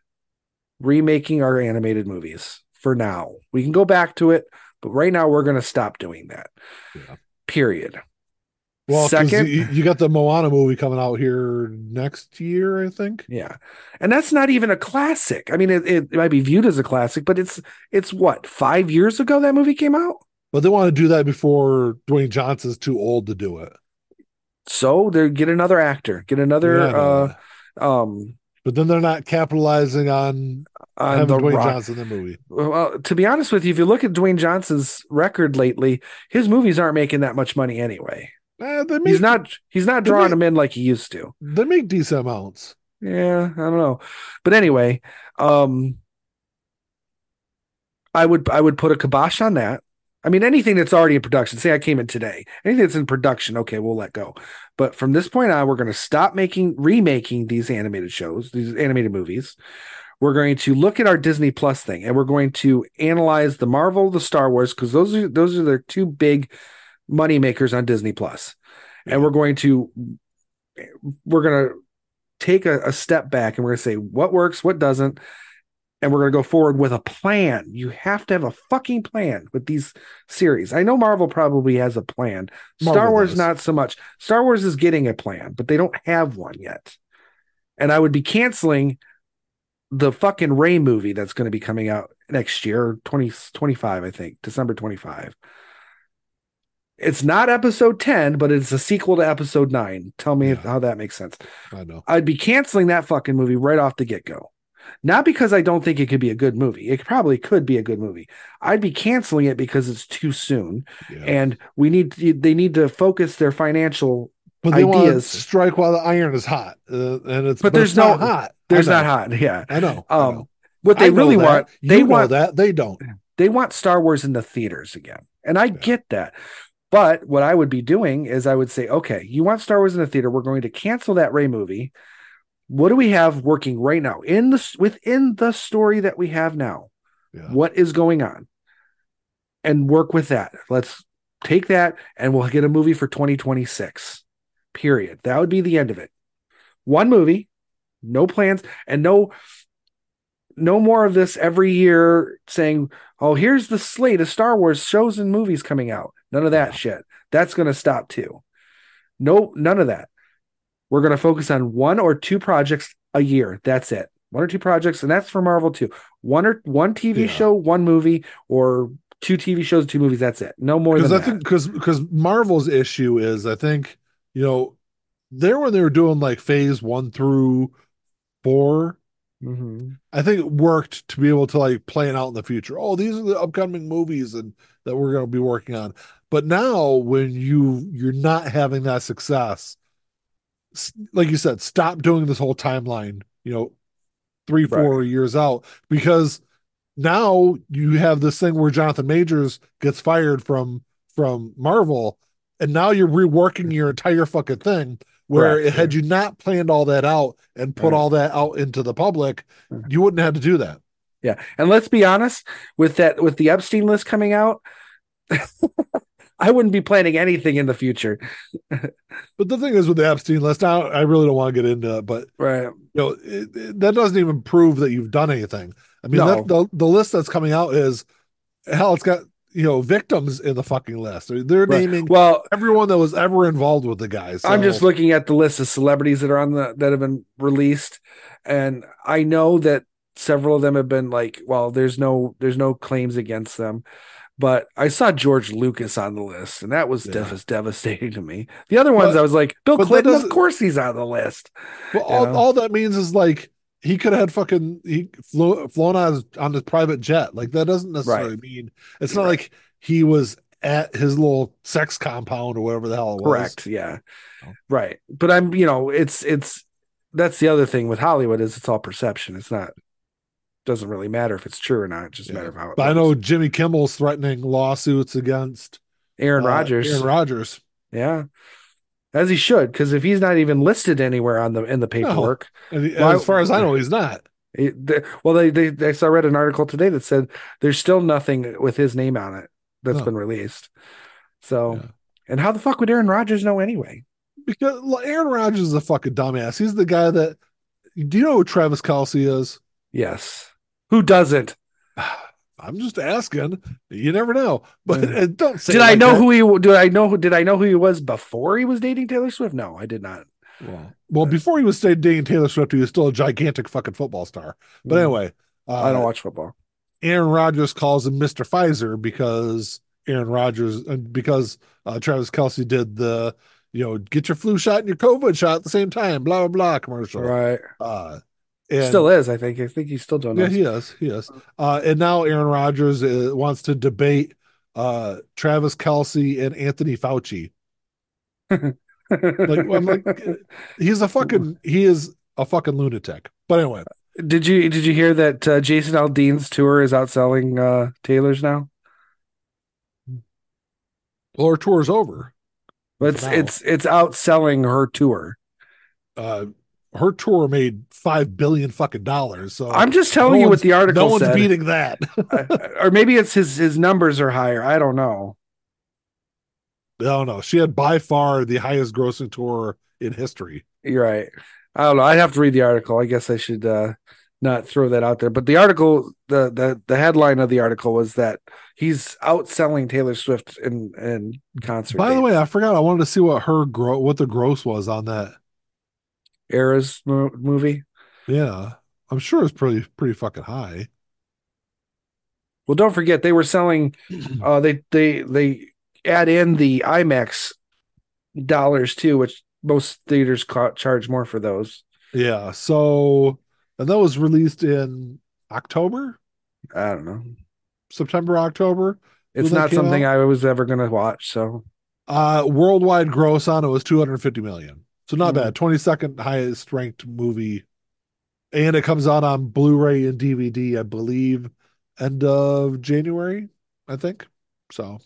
remaking our animated movies for now. We can go back to it, but right now we're going to stop doing that.
Yeah.
Period.
Well,
Second-
you, you got the Moana movie coming out here next year, I think.
Yeah. And that's not even a classic. I mean, it, it might be viewed as a classic, but it's it's what, five years ago that movie came out?
But they want to do that before Dwayne Johnson's too old to do it.
So they get another actor, get another
Yeah,
uh um
but then they're not capitalizing on
on the
Dwayne
rock.
Johnson in the movie.
Well, to be honest with you, if you look at Dwayne Johnson's record lately, his movies aren't making that much money anyway.
They make,
He's not he's not drawing
make-
them in like he used to.
They make decent amounts.
Yeah, I don't know. But anyway, um I would I would put a kibosh on that. I mean anything that's already in production. Say I came in today. Anything that's in production, okay, we'll let go. But from this point on, we're going to stop making remaking these animated shows, these animated movies. We're going to look at our Disney Plus thing and we're going to analyze the Marvel, the Star Wars because those are those are the two big money makers on Disney Plus. And we're going to we're going to take a, a step back and we're going to say what works, what doesn't, and we're going to go forward with a plan. You have to have a fucking plan with these series. I know Marvel probably has a plan. Star Wars,
does.
not so much. Star Wars is getting a plan, but they don't have one yet. And I would be canceling the fucking Rey movie that's going to be coming out next year, 2025, I think, December 25. It's not episode 10, but it's a sequel to episode 9. Tell me
Yeah.
how that makes sense.
I know.
I'd be canceling that fucking movie right off the get go. Not because I don't think it could be a good movie. It probably could be a good movie. I'd be canceling it because it's too soon,
Yeah.
and we need to, they need to focus their financial.
but they want to
ideas.
strike while the iron is hot, uh, and it's
But there's
it's not
no-
hot.
There's not hot, yeah.
I know. I
Um,
know.
What they
I
really want, they want
that they don't.
they want Star Wars in the theaters again. And I get that. But what I would be doing is I would say, okay, you want Star Wars in the theater, we're going to cancel that Rey movie. What do we have working right now in the within the story that we have now?
Yeah.
What is going on? And work with that. Let's take that and we'll get a movie for 2026. Period. That would be the end of it. One movie, no plans, and no no more of this every year saying, "Oh, here's the slate of Star Wars shows and movies coming out." None of that shit. That's going to stop too. No, none of that. We're going to focus on one or two projects a year. That's it. One or two projects, and that's for Marvel too. One or one TV
Yeah.
show, one movie, or two TV shows, two movies. That's it. No more than
Because I
that.
think because because Marvel's issue is I think you know there when they were doing like phase one through four,
Mhm.
I think it worked to be able to like plan out in the future. Oh, these are the upcoming movies and that we're going to be working on. But now when you you're not having that success, like you said, stop doing this whole timeline. You know, three four years out because now you have this thing where Jonathan Majors gets fired from from Marvel, and now you're reworking your entire fucking thing. Where
Correct,
had you not planned all that out and put
Right.
all that out into the public,
Mhm.
you wouldn't have to do that.
Yeah, and let's be honest with that with the Epstein list coming out, I wouldn't be planning anything in the future.
But the thing is with the Epstein list, now I really don't want to get into it, but
Right.
you know it, it- that doesn't even prove that you've done anything. I mean,
No.
that, the the list that's coming out is hell. It's got you know victims in the fucking list. They're,
Right.
naming
Well,
everyone that was ever involved with the guys.
I'm just looking at the list of celebrities that are on the that have been released, and I know that several of them have been like, well, there's no there's no claims against them, but I saw George Lucas on the list, and that was
Yeah.
dev- devastating to me. The other ones,
But-
I was like, Bill Clinton, of course he's on the list.
Well, all, all that means is like he could have had fucking he flew, flown on his, on his private jet. Like that doesn't necessarily mean it's not
Right.
like he was at his little sex compound or whatever the hell it was.
Correct. Yeah.
Oh.
Right. But I'm, you know, it's it's that's the other thing with Hollywood is it's all perception. It's not doesn't really matter if it's true or not. It just
Yeah.
matter of how.
I know Jimmy Kimmel's threatening lawsuits against
Aaron
uh,
Rodgers.
Aaron Rodgers.
Yeah. As he should, because if he's not even listed anywhere on the in the paperwork,
And he-
Why-
as far as I know, he's not.
it- the- well, they, they they I read an article today that said there's still nothing with his name on it that's
No.
been released. So,
Yeah.
and how the fuck would Aaron Rodgers know anyway?
Because Aaron Rodgers is a fucking dumbass. He's the guy that. Do you know who Travis Kelce is?
Yes, who doesn't?
I'm just asking. You never know. But
Yeah.
uh, don't say.
Did
it
I know
that.
who he? Did I know? who Did I know who he was before he was dating Taylor Swift? No, I did not.
Well, well, before he was dating Taylor Swift, he was still a gigantic fucking football star. But anyway, uh,
Mm. I don't watch football.
Aaron Rodgers calls him Mr. Pfizer because Aaron Rodgers and because uh, Travis Kelce did the you know get your flu shot and your COVID shot at the same time, blah blah blah commercial.
Right,
Uh, and,
still is. I think. I think he's still doing
yeah, he is, he is. Uh, and now Aaron Rodgers uh, wants to debate uh, Travis Kelce and Anthony Fauci. Like, I'm like, he's a fucking he is a fucking lunatic. But anyway,
did you did you hear that uh, Jason Aldean's tour is outselling uh, Taylor's now?
well, our tour's over.
But it's
now.
it's it's outselling her tour.
uh her tour made five billion fucking dollars. So
I'm just telling
no
you what the article
no one's
said.
beating that.
Or maybe it's his his numbers are higher. I don't know.
no, no, she had by far the highest grossing tour in history.
You're right. I don't know. I'd have to read the article. I guess I should uh, not throw that out there. But the article, the the the headline of the article was that he's outselling Taylor Swift in in concert.
By the way, I forgot. I wanted to see what her gro- what the gross was on that.
Eras mo- movie.
Yeah, I'm sure it's pretty pretty fucking high.
Well, don't forget they were selling. Uh, they they they add in the IMAX dollars too, which most theaters ca- charge more for those.
Yeah, so and that was released in October,
I don't know.
September, October.
It's not something
out?
I was ever gonna watch. So
Uh, worldwide gross on it was 250 million. So not
Hmm.
bad. 22nd highest ranked movie. And it comes out on Blu-ray and DVD, I believe, end of January, I think. So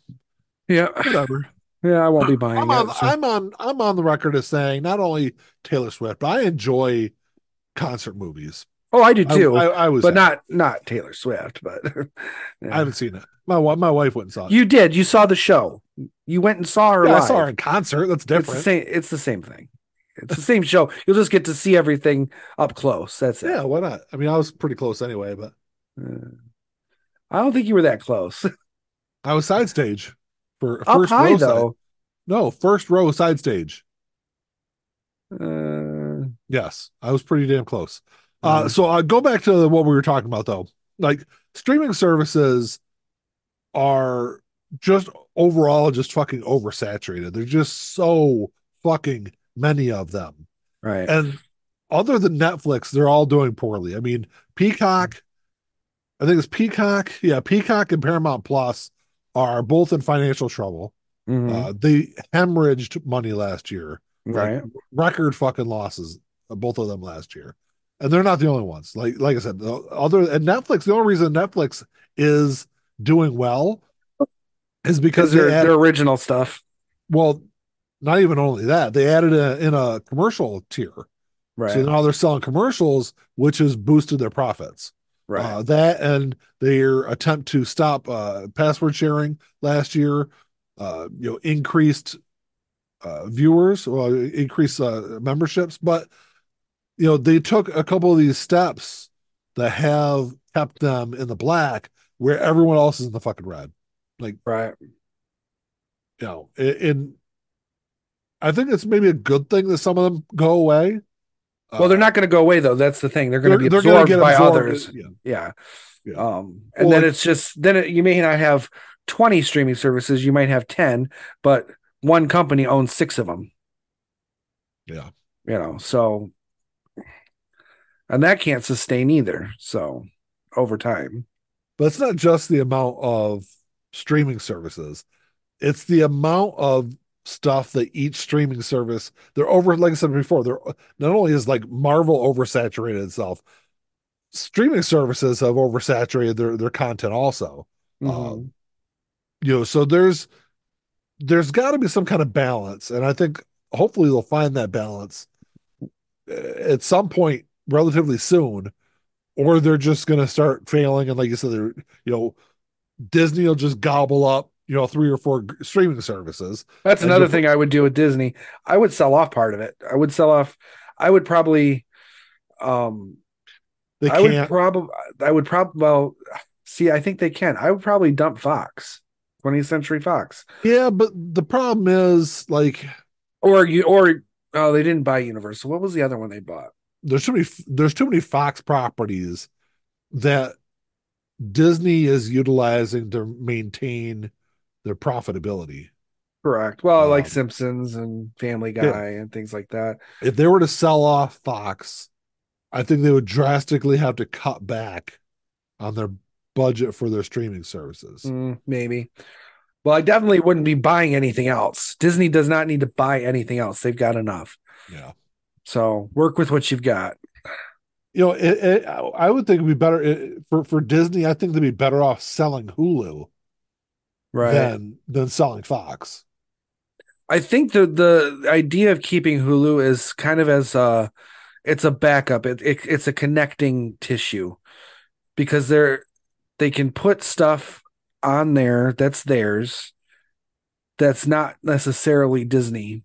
yeah,
whatever.
yeah, I won't be buying
I'm on
it. so-
I'm on I'm on the record as saying not only Taylor Swift, but I enjoy concert movies.
oh, I do too,
I, I was
but not not Taylor Swift. But
I haven't seen it. My my wife went and saw it.
you did. You saw the show. You went and saw her
yeah, I saw her in concert. That's
It's the
different.
same. It's the same thing. It's the same show. You'll just get to see everything up close. That's it.
Yeah, why not? I mean, I was pretty close anyway, but
Uh, I don't think you were that close.
I was side stage for
Up
first
high
row side-
though.
No, first row side stage.
Uh,
Yes, I was pretty damn close. Uh,
Mhm.
so I go back to what we were talking about though. Like streaming services are just overall just fucking oversaturated. They're just so fucking many of them.
right.
And other than Netflix, they're all doing poorly. I mean, Peacock, I think it's Peacock. Yeah, Peacock and Paramount Plus are both in financial trouble.
Mhm.
Uh, they hemorrhaged money last year
right.
record fucking losses, uh, both of them last year, and they're not the only ones. Like like I said, the other and Netflix. The only reason Netflix is doing well is because
Because
they
they're,
add,
they're original stuff.
well, not even only that they added a, in a commercial tier,
Right.
so now they're selling commercials, which has boosted their profits.
Right.
Uh, that and their attempt to stop uh, password sharing last year, uh, you know, increased uh, viewers or increased uh, memberships, but you know they took a couple of these steps that have kept them in the black where everyone else is in the fucking red. Like
right.
you know, in I think it's maybe a good thing that some of them go away.
Well, they're
Uh,
not going to go away though. That's the thing. They're going to be
they're
absorbed by
absorbed,
others.
Yeah.
Yeah.
Yeah.
Um, and
Well,
then it's just then it, you may not have 20 streaming services. You might have 10, but one company owns six of them.
Yeah.
You know, so and that can't sustain either. So over time.
But it's not just the amount of streaming services. It's the amount of stuff that each streaming service they're over like I said before, they're not only is like Marvel oversaturated itself, streaming services have oversaturated their their content also.
Mhm.
Um, you know, so there's there's got to be some kind of balance, and I think hopefully they'll find that balance uh, at some point relatively soon, or they're just going to start failing, and like you said, they're you know Disney will just gobble up you know three or four streaming services.
That's another thing I would do with Disney. I would sell off part of it. I would sell off. I would probably, um,
They
I would
can't.
probably, I would probably, well, see, I think they can. I would probably dump Fox, 20th Century Fox,
yeah, but the problem is like
or you, or oh, they didn't buy Universal. What was the other one they bought?
there's too many there's too many Fox properties that Disney is utilizing to maintain their profitability.
Correct. Well, like
Um,
Simpsons and Family
yeah.
Guy and things like that.
If they were to sell off Fox, I think they would drastically have to cut back on their budget for their streaming services.
Mm, maybe. Well, I definitely wouldn't be buying anything else. Disney does not need to buy anything else. They've got enough.
Yeah.
So work with what you've got.
You know, it, it, I would think it'd be better it, for for Disney. I think they'd be better off selling Hulu
Right.
than than selling Fox.
I think the the idea of keeping Hulu is kind of as a it's a backup. It, it it's a connecting tissue because they're they can put stuff on there that's theirs that's not necessarily Disney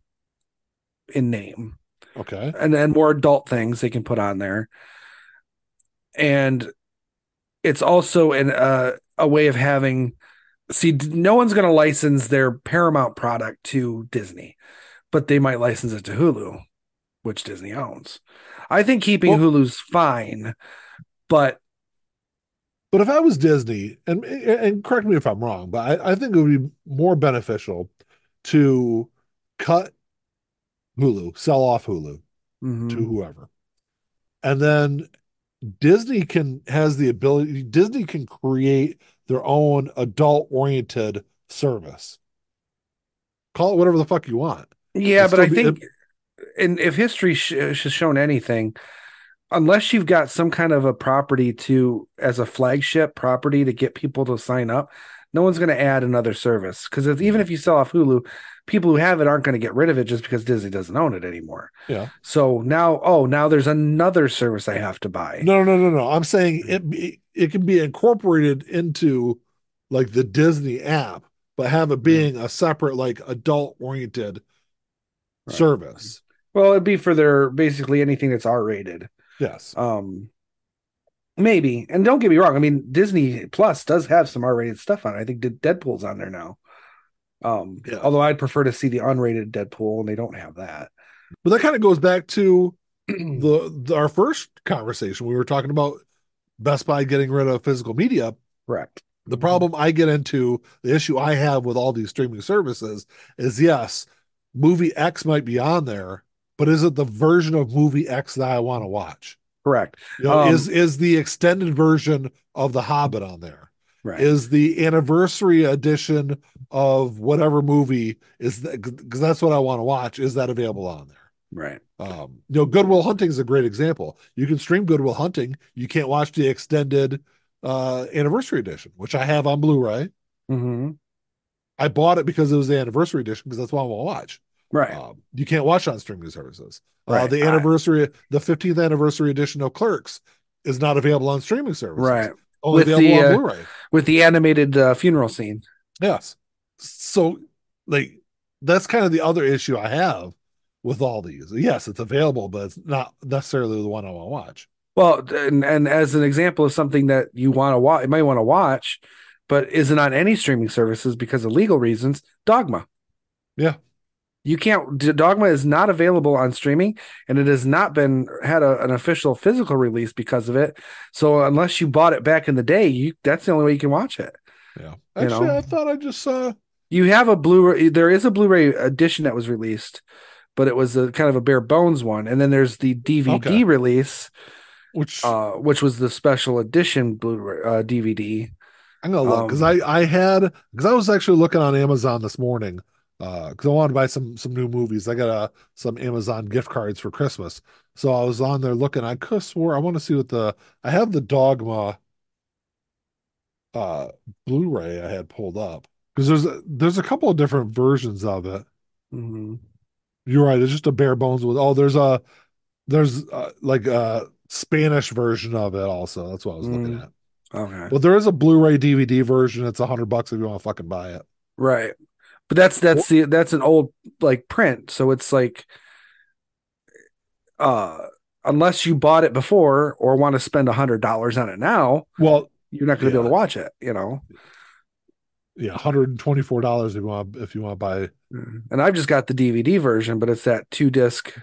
in name.
Okay.
and then more adult things they can put on there. And it's also an uh, a way of having see no one's going to license their Paramount product to Disney, but they might license it to Hulu, which Disney owns. I think keeping
Well-
Hulu's fine, but
But if I was Disney, and and correct me if I'm wrong, but I, I think it would be more beneficial to cut Hulu, sell off Hulu
Mhm.
to whoever, and then Disney can has the ability. Disney can create their own adult oriented service. Call it whatever the fuck you want.
Yeah, but I
be-
think, and if history sh- has shown anything, unless you've got some kind of a property to as a flagship property to get people to sign up, no one's going to add another service because even if you sell off Hulu, people who have it aren't going to get rid of it just because Disney doesn't own it anymore.
Yeah.
So now, oh, now there's another service I have to buy.
No, no, no, no. I'm saying it it, it can be incorporated into like the Disney app, but have it being a separate like adult oriented
Right.
service.
Well, it'd be for their basically anything that's R rated.
Yes.
Um, maybe. And don't get me wrong. I mean, Disney Plus does have some R-rated stuff on it. I think Deadpool's on there now. Um,
Yeah.
although I'd prefer to see the unrated Deadpool, and they don't have that.
But that kind of goes back to the, the our first conversation. We were talking about Best Buy getting rid of physical media.
Correct.
The problem I get into, the issue I have with all these streaming services is yes, movie X might be on there, but is it the version of movie X that I want to watch?
Correct.
You know,
Um,
is is the extended version of The Hobbit on there?
Right.
Is the anniversary edition of whatever movie is because that's what I want to watch? Is that available on there?
right.
Um, you know, Good Will Hunting is a great example. You can stream Good Will Hunting. You can't watch the extended uh anniversary edition, which I have on Blu-ray.
hmm
I bought it because it was the anniversary edition because that's what I want to watch.
Right.
Um, you can't watch on streaming services. Uh, the anniversary, the 15th anniversary edition of Clerks is not available on streaming services.
Right.
Only
With
available
the,
on
uh,
Blu-ray.
With the animated uh, funeral scene.
Yes. So like that's kind of the other issue I have with all these. Yes, it's available, but it's not necessarily the one I want to watch.
Well, and, and as an example of something that you want to watch, you might want to watch, but isn't on any streaming services because of legal reasons, Dogma.
Yeah.
You can't, Dogma is not available on streaming and it has not been had a, an official physical release because of it. So unless you bought it back in the day, you that's the only way you can watch it.
Yeah.
You
Actually,
know.
I thought I just saw
You have a Blu-ray. There is a Blu-ray edition that was released, but it was a kind of a bare bones one. And then there's the DVD
Okay.
release,
which
uh, which was the special edition Blu-ray uh, DVD.
I'm gonna look because
um,
I I had because I was actually looking on Amazon this morning because I wanted to buy some some new movies. I got uh, some Amazon gift cards for Christmas, so I was on there looking. I could swore I want to see what the I have the Dogma uh Blu-ray I had pulled up because there's a, there's a couple of different versions of it.
mhm.
You're right. It's just a bare bones with oh there's a there's uh, like a Spanish version of it also. That's what I was looking
Mm.
at.
Okay,
But there is a Blu-ray DVD version. It's a hundred bucks if you want to fucking buy it.
right. But that's that's the that's an old like print, so it's like, uh, unless you bought it before or want to spend a hundred dollars on it now,
Well,
you're not going to be able to watch it. You know.
Yeah, hundred and twenty-four dollars if you want if you want to buy. Mm-hmm.
And I've just got the DVD version, but it's that two disc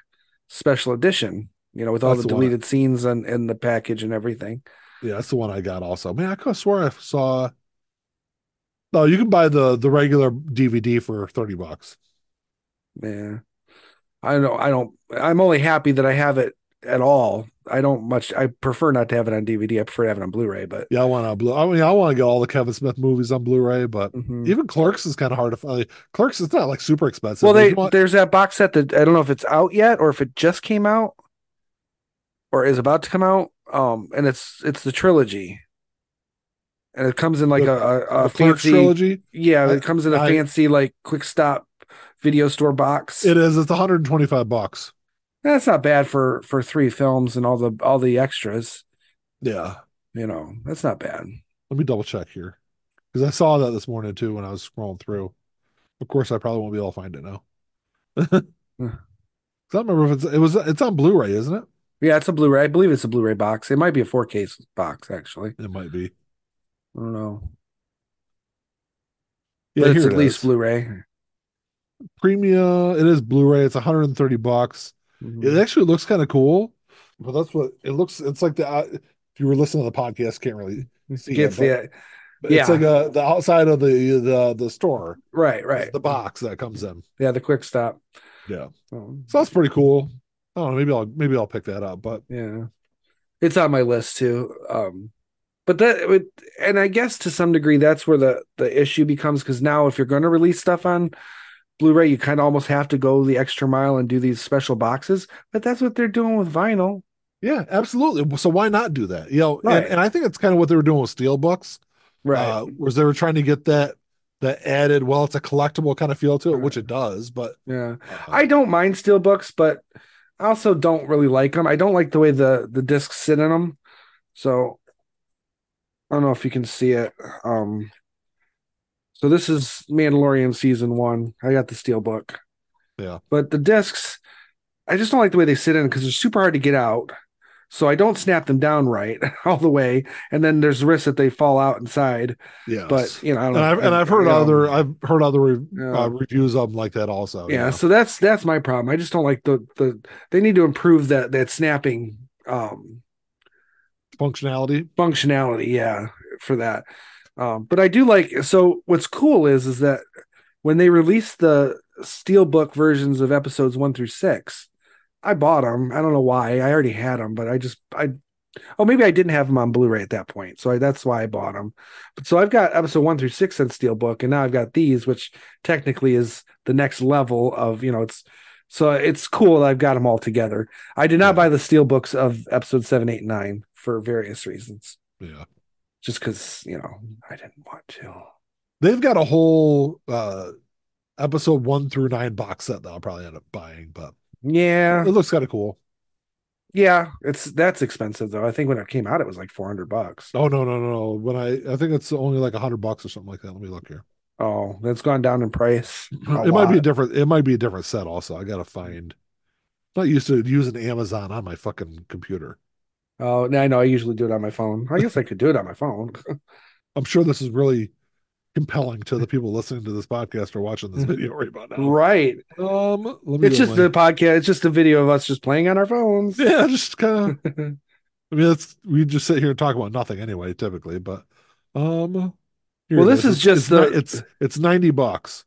special edition, you know, with all
That's
the
the one.
deleted scenes and in the package and everything.
Yeah, that's the one I got. Also, man, I could have swore I saw. No, you can buy the the regular DVD for thirty bucks.
Yeah. I don't I don't I'm only happy that I have it at all. I don't much I prefer not to have it on DVD. I prefer to have it on Blu-ray, but
Yeah, I want to. Blu- I mean, I want to get all the Kevin Smith movies on Blu-ray, but
Mhm.
even Clerks is kind of hard to find. Clerks is not like super expensive.
well they
want-
there's that box set that I don't know if it's out yet or if it just came out or is about to come out. Um and it's it's the trilogy. And it comes in like
The-
a, a, a fancy
trilogy.
Yeah,
I-
it comes in a
I-
fancy like quick stop video store box.
It is. It's one hundred and twenty-five bucks.
That's not bad for for three films and all the all the extras.
Yeah.
You know, that's not bad.
Let me double check here because I saw that this morning too when I was scrolling through. Of course, I probably won't be able to find it now. I don't remember if it's it was it's on Blu-ray, isn't it?
Yeah, it's a Blu-ray. I believe it's a Blu-ray box. It might be a 4K box actually.
It might be.
I don't know.
Yeah,
but it's at least
is.
Blu-ray.
Premium. It is Blu-ray. It's 130 bucks.
Mhm.
It actually looks kind of cool, but that's what it looks. It's like the uh, if you were listening to the podcast, can't really see
Can't
it.
see
but-
it. Yeah.
It's like a, the outside of the the the store,
Right, right.
the box that comes in.
Yeah, the quick stop.
Yeah,
Um,
so that's pretty cool. I don't know. Maybe I'll maybe I'll pick that up. But
yeah. It's on my list too. Um but that would and I guess to some degree that's where the the issue becomes because now if you're going to release stuff on Blu-ray, you kind of almost have to go the extra mile and do these special boxes. But that's what they're doing with vinyl.
yeah, absolutely. So why not do that? You know,
Right.
and, and I think it's kind of what they were doing with steel Steelbooks. uh, was they were trying to get that that added. Well, it's a collectible kind of feel to it, which it does. But
yeah.
uh,
I don't mind steel books, but I also don't really like them. I don't like the way the the discs sit in them. So I don't know if you can see it. Um so this is Mandalorian season one. I got the steel book.
Yeah.
But the discs, I just don't like the way they sit in because they're super hard to get out. So I don't snap them down right all the way, and then there's risk that they fall out inside.
yeah,
But you know, I don't
and
know.
I've and I've heard
you know,
other I've heard other re-
Yeah.
uh, reviews of them like that also.
yeah so that's that's my problem i just don't like the the they need to improve that that snapping um
functionality.
functionality yeah for that um but i do like so what's cool is is that when they released the steelbook versions of episodes one through six i bought them i don't know why. I already had them but i just i oh maybe i didn't have them on blu-ray at that point. So I, that's why i bought them but so i've got episode one through six on steelbook and now i've got these which technically is the next level of you know it's so it's cool that i've got them all together. I did not buy the steelbooks of episode seven eight nine for various reasons.
Yeah,
just because you know I didn't want to.
they've got a whole uh episode one through nine box set that I'll probably end up buying, but
Yeah,
it looks kind of cool.
Yeah, it's that's expensive though. I think when it came out, it was like four hundred bucks.
Oh no, no, no, no. When I I think it's only like a hundred bucks or something like that. Let me look here.
Oh, that's gone down in price.
it might be a different. It might be a different set. Also, I gotta find. Not used to using Amazon on my fucking computer.
Oh, no, I know. I usually do it on my phone. I guess I could do it on my phone.
I'm sure this is really compelling to the people listening to this podcast or watching this video right about now.
right.
Um, let me
It's just the podcast. It's just a video of us just playing on our phones.
yeah, just kind of. I mean, it's we just sit here and talk about nothing anyway, typically. But um,
Well, this is just
it's,
the-
it's it's ninety bucks.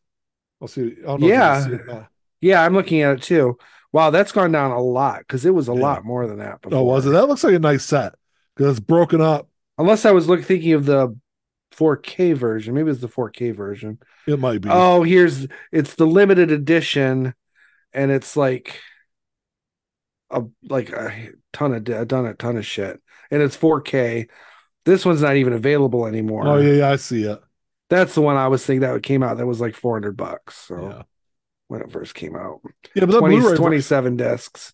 I'll see. I don't know if you
Yeah.
see
yeah, I'm looking at it too. Wow, that's gone down a lot because it was a
Yeah.
lot more than that before.
Oh, was it? That looks like a nice set because it's broken up.
Unless I was look, thinking of the 4K version. Maybe it's the 4K version.
It might be.
Oh, here's it's the limited edition, and it's like a like a ton of a ton a ton of shit, and it's 4K. This one's not even available anymore.
oh yeah, yeah, I see it.
That's the one I was thinking that came out. That was like 400 bucks. So
Yeah,
when it first came out,
yeah, but the
20,
Blu-ray, ver-
27 discs.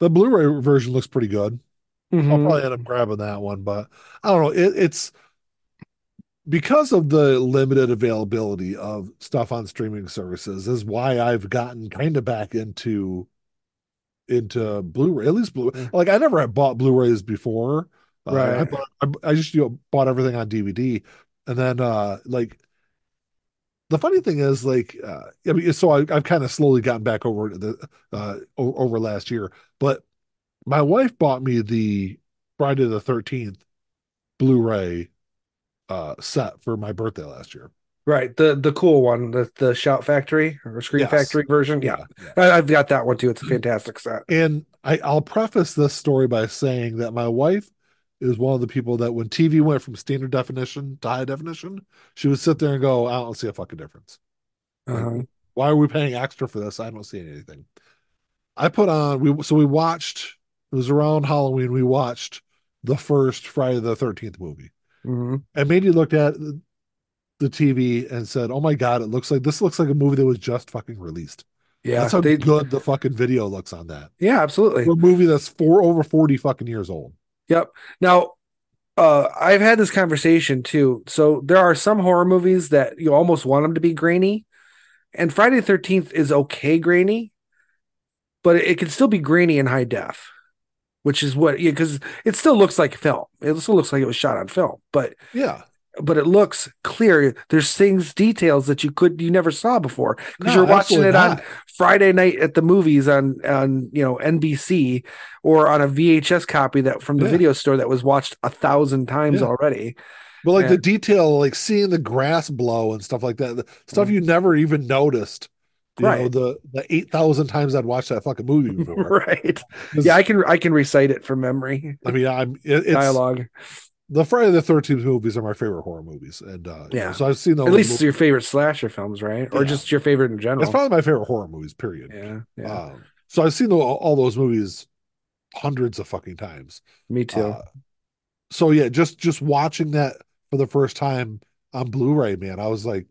the Blu-ray version looks pretty good. I'll
Mhm.
probably end up grabbing that one, but I don't know. It, it's because of the limited availability of stuff on streaming services is why I've gotten kind of back into into Blu-ray. At least Blu. Like I never had bought Blu-rays before. Uh, I,
Right.
bought, I, I just you know, bought everything on DVD, and then uh like the funny thing is like uh, I mean, so I, I've kind of slowly gotten back over the uh over last year, but my wife bought me the Friday the 13th Blu-ray uh set for my birthday last year.
Right. The the cool one, the the Shout Factory or Screen
Yes.
Factory version. Yeah.
yeah.
I, I've got that one too. It's a fantastic set.
And I, I'll preface this story by saying that my wife is one of the people that when TV went from standard definition to high definition, she would sit there and go, I don't see a fucking difference.
Uh-huh.
Why are we paying extra for this? I don't see anything. I put on we so we watched it was around Halloween, we watched the first Friday the 13th movie.
Mhm.
And Mandy looked at the TV and said, "Oh my god, it looks like this looks like a movie that was just fucking released."
Yeah.
That's how
they,
good the fucking video looks on that.
yeah, absolutely.
For a movie that's four over 40 fucking years old.
Yep. Now, uh, I've had this conversation too. So there are some horror movies that you almost want them to be grainy, and Friday the Thirteenth is okay grainy, but it, can still be grainy in high def, which is what because it still looks like film. It still looks like it was shot on film, but
Yeah.
But it looks clear. There's things, details that you could you never saw before because
No,
you're watching it
absolutely
on. Friday night at the movies on on you know NBC or on a VHS copy that from the
Yeah.
video store that was watched a thousand times
Yeah.
already.
But like
Yeah.
the detail, like seeing the grass blow and stuff like that, the stuff mm-hmm. you never even noticed. You know.
Right.
the the eight thousand times I'd watched that fucking movie before.
right. Yeah, I can I can recite it from memory.
I mean, I'm it, it's
Dialogue.
The Friday the Thirteenth movies are my favorite horror movies, and uh, you know,
Yeah.
so I've seen those.
At least
movies.
your favorite slasher films, right? Or
Yeah.
just your favorite in general.
it's probably my favorite horror movies. Period.
yeah, yeah.
Um, so I've seen the, all those movies hundreds of fucking times.
Me too.
Uh, so yeah, just just watching that for the first time on Blu-ray, man, I was like,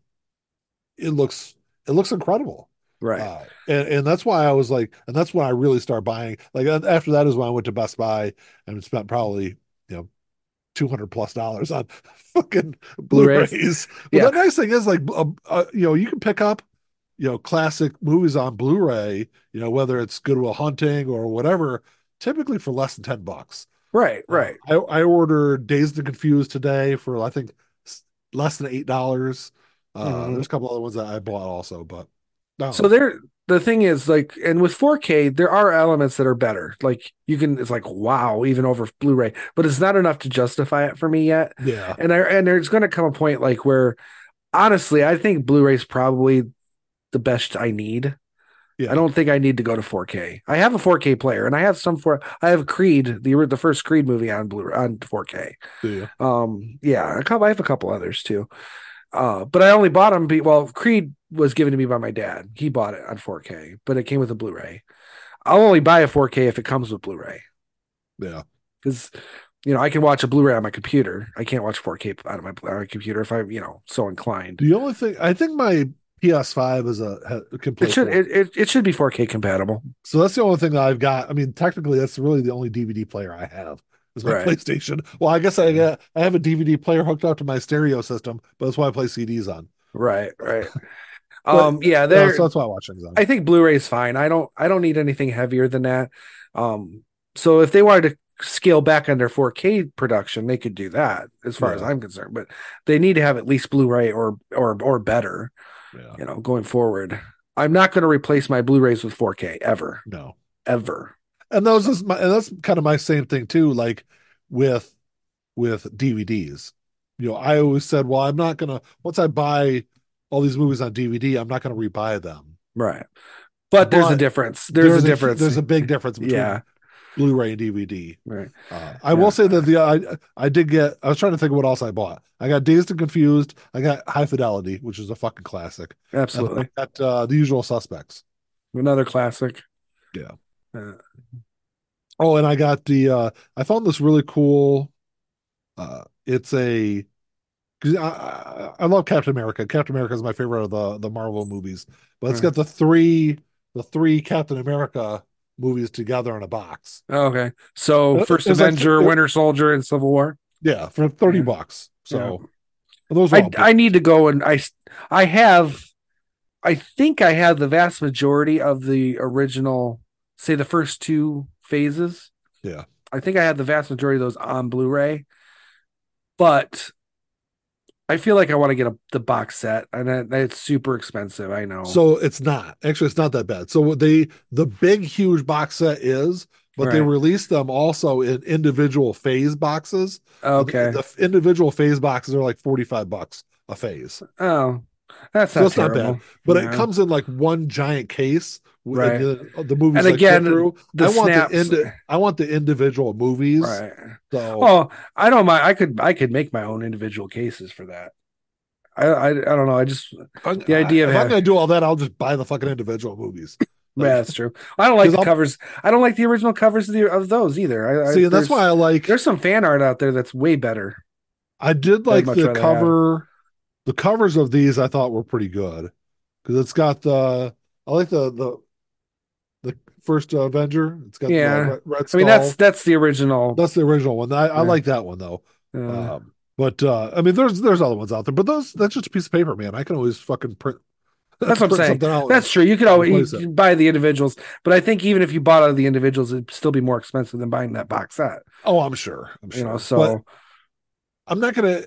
it looks it looks incredible.
right.
Uh, and and that's why I was like, and that's when I really start buying. Like after that is when I went to Best Buy and spent probably two hundred plus dollars on fucking
Blu-rays.
Blu-rays. But the nice thing is like uh, uh, you know you can pick up you know classic movies on Blu-ray. You know whether it's Good Will Hunting or whatever, typically for less than ten bucks.
right, right.
I, I ordered Dazed and Confused today for I think less than eight dollars. Uh,
Mhm.
There's a couple other ones that I bought also, but no.
So there the thing is like and with 4K there are elements that are better. Like you can it's like wow even over Blu-ray, but it's not enough to justify it for me yet.
yeah,
And I and there's going to come a point like where honestly I think Blu-ray's probably the best I need.
yeah,
I don't think I need to go to 4K. I have a 4K player and I have some for I have Creed, the the first Creed movie on Blu on 4K.
do you?
Um, yeah, a couple, I have a couple others too. Uh, but I only bought them. Be, well, Creed was given to me by my dad. He bought it on 4K, but it came with a Blu-ray. I'll only buy a 4K if it comes with Blu-ray
Yeah,
because you know I can watch a Blu-ray on my computer. I can't watch 4K on my, on my computer if I'm you know so inclined.
the only thing I think my PS5 is a can play
It should it, it, it should be 4K compatible.
So that's the only thing that I've got. I mean, technically, that's really the only DVD player I have. Is my
Right.
PlayStation. Well, I guess I mm-hmm. got I have a DVD player hooked up to my stereo system, but that's why I play CDs on.
Right, right.
But,
um yeah,
Yeah, so that's why I watch things on.
I think Blu-ray is fine. I don't I don't need anything heavier than that. Um so if they wanted to scale back on their 4K production, they could do that as far as I'm concerned, but they need to have at least Blu-ray or or or better,
yeah.
you know, going forward. I'm not going to replace my Blu-rays with 4K ever,
No.
ever.
And those is my and that's kind of my same thing too, like with with DVDs. You know, I always said, well, I'm not gonna once I buy all these movies on DVD, I'm not gonna rebuy them.
Right. But there's a difference. There's, a difference.
There's a big difference between
yeah.
Blu-ray and DVD.
Right.
Uh, I will say that the I I did get. I was trying to think of what else I bought. I got Dazed and Confused. I got High Fidelity, which is a fucking classic. And
Absolutely.
I got uh, The Usual Suspects.
Another classic.
Yeah.
Uh,
Oh, and I got the. uh I found this really cool. Uh It's a. 'cause I, I, love Captain America. Captain America is my favorite of the the Marvel movies, but it's
Right.
got the three the three Captain America movies together in a box.
Oh, okay. So
It-
First
was like-
Avenger, Winter Soldier, and Civil War.
Yeah, for thirty
Yeah.
bucks. So
Yeah.
those
I I need to go and I I have I think I have the vast majority of the original say the first two phases.
Yeah.
I think I had the vast majority of those on Blu-ray. But I feel like I want to get a, the box set and that's super expensive, I know.
So it's not actually it's not that bad. So they the big huge box set is, but they release them also in individual phase boxes.
okay.
The, the individual phase boxes are like 45 bucks a phase.
oh. That's
So
not
it's not bad. But
Yeah.
it comes in like one giant case.
Right.
The, uh, the movies
And again,
through.
the
I want
snaps-
the indi- I want the individual movies.
Right.
So
Oh, I don't mind. I could I could make my own individual cases for that. I I, I don't know. I just the idea of
if I'm
having-
gonna do all that, I'll just buy the fucking individual movies. Like-
yeah, that's true. I don't like the
I'll-
covers. I don't like the original covers of, the, of those either. I,
See,
I,
that's why I like
there's some fan art out there that's way better.
I did like the cover. The covers of these I thought were pretty good because it's got the. I like the the first uh, Avenger. It's got
Yeah.
the red, red
I mean, that's that's the original.
that's the original one. I, I like that one though.
uh,
Um, but uh, I mean, there's there's other ones out there, but those that's just a piece of paper, man. I can always fucking print.
That's what I'm saying. that's true. You could always you buy the individuals, but I think even if you bought out of the individuals, it'd still be more expensive than buying that box set.
oh, I'm sure. I'm sure.
You know,
But
so
I'm not gonna.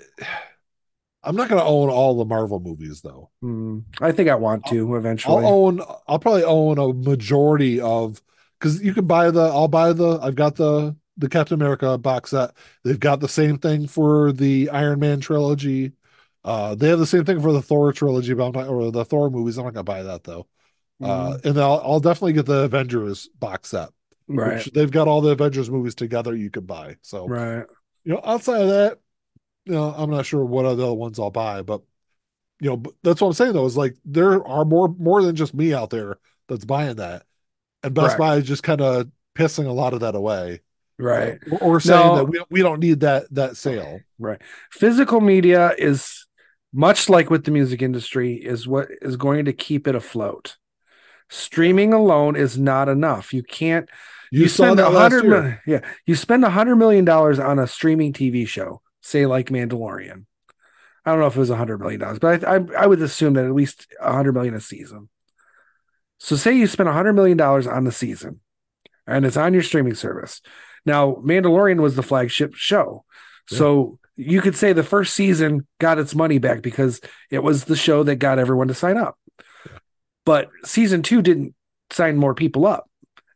I'm not gonna own all the Marvel movies though.
mm, I think I want to eventually.
I'll own. I'll probably own a majority of because you can buy the. I'll buy the. I've got the the Captain America box set. They've got the same thing for the Iron Man trilogy. Uh, they have the same thing for the Thor trilogy, but I'm not, or the Thor movies. I'm not gonna buy that though. Uh, and I'll, I'll definitely get the Avengers box set.
Mm, right,
they've got all the Avengers movies together. You could buy. So
right.
you know, outside of that, you know, I'm not sure what other ones I'll buy, but you know, but that's what I'm saying though, is like there are more more than just me out there that's buying that. And Best
Correct.
Buy is just kind of pissing a lot of that away.
Right.
Or, or saying
No.
that we we don't need that that sale. Right.
Physical media is much like with the music industry is what is going to keep it afloat. Streaming alone is not enough. You can't
You, saw
spend a hundred yeah, you spend a hundred million dollars on a streaming TV show, say like Mandalorian. I don't know if it was a hundred million dollars, but I, I I would assume that at least a hundred million a season. So say you spend a hundred million dollars on the season, and it's on your streaming service. Now, Mandalorian was the flagship show, so you could say the first season got its money back because it was the show that got everyone to sign up. But season two didn't sign more people up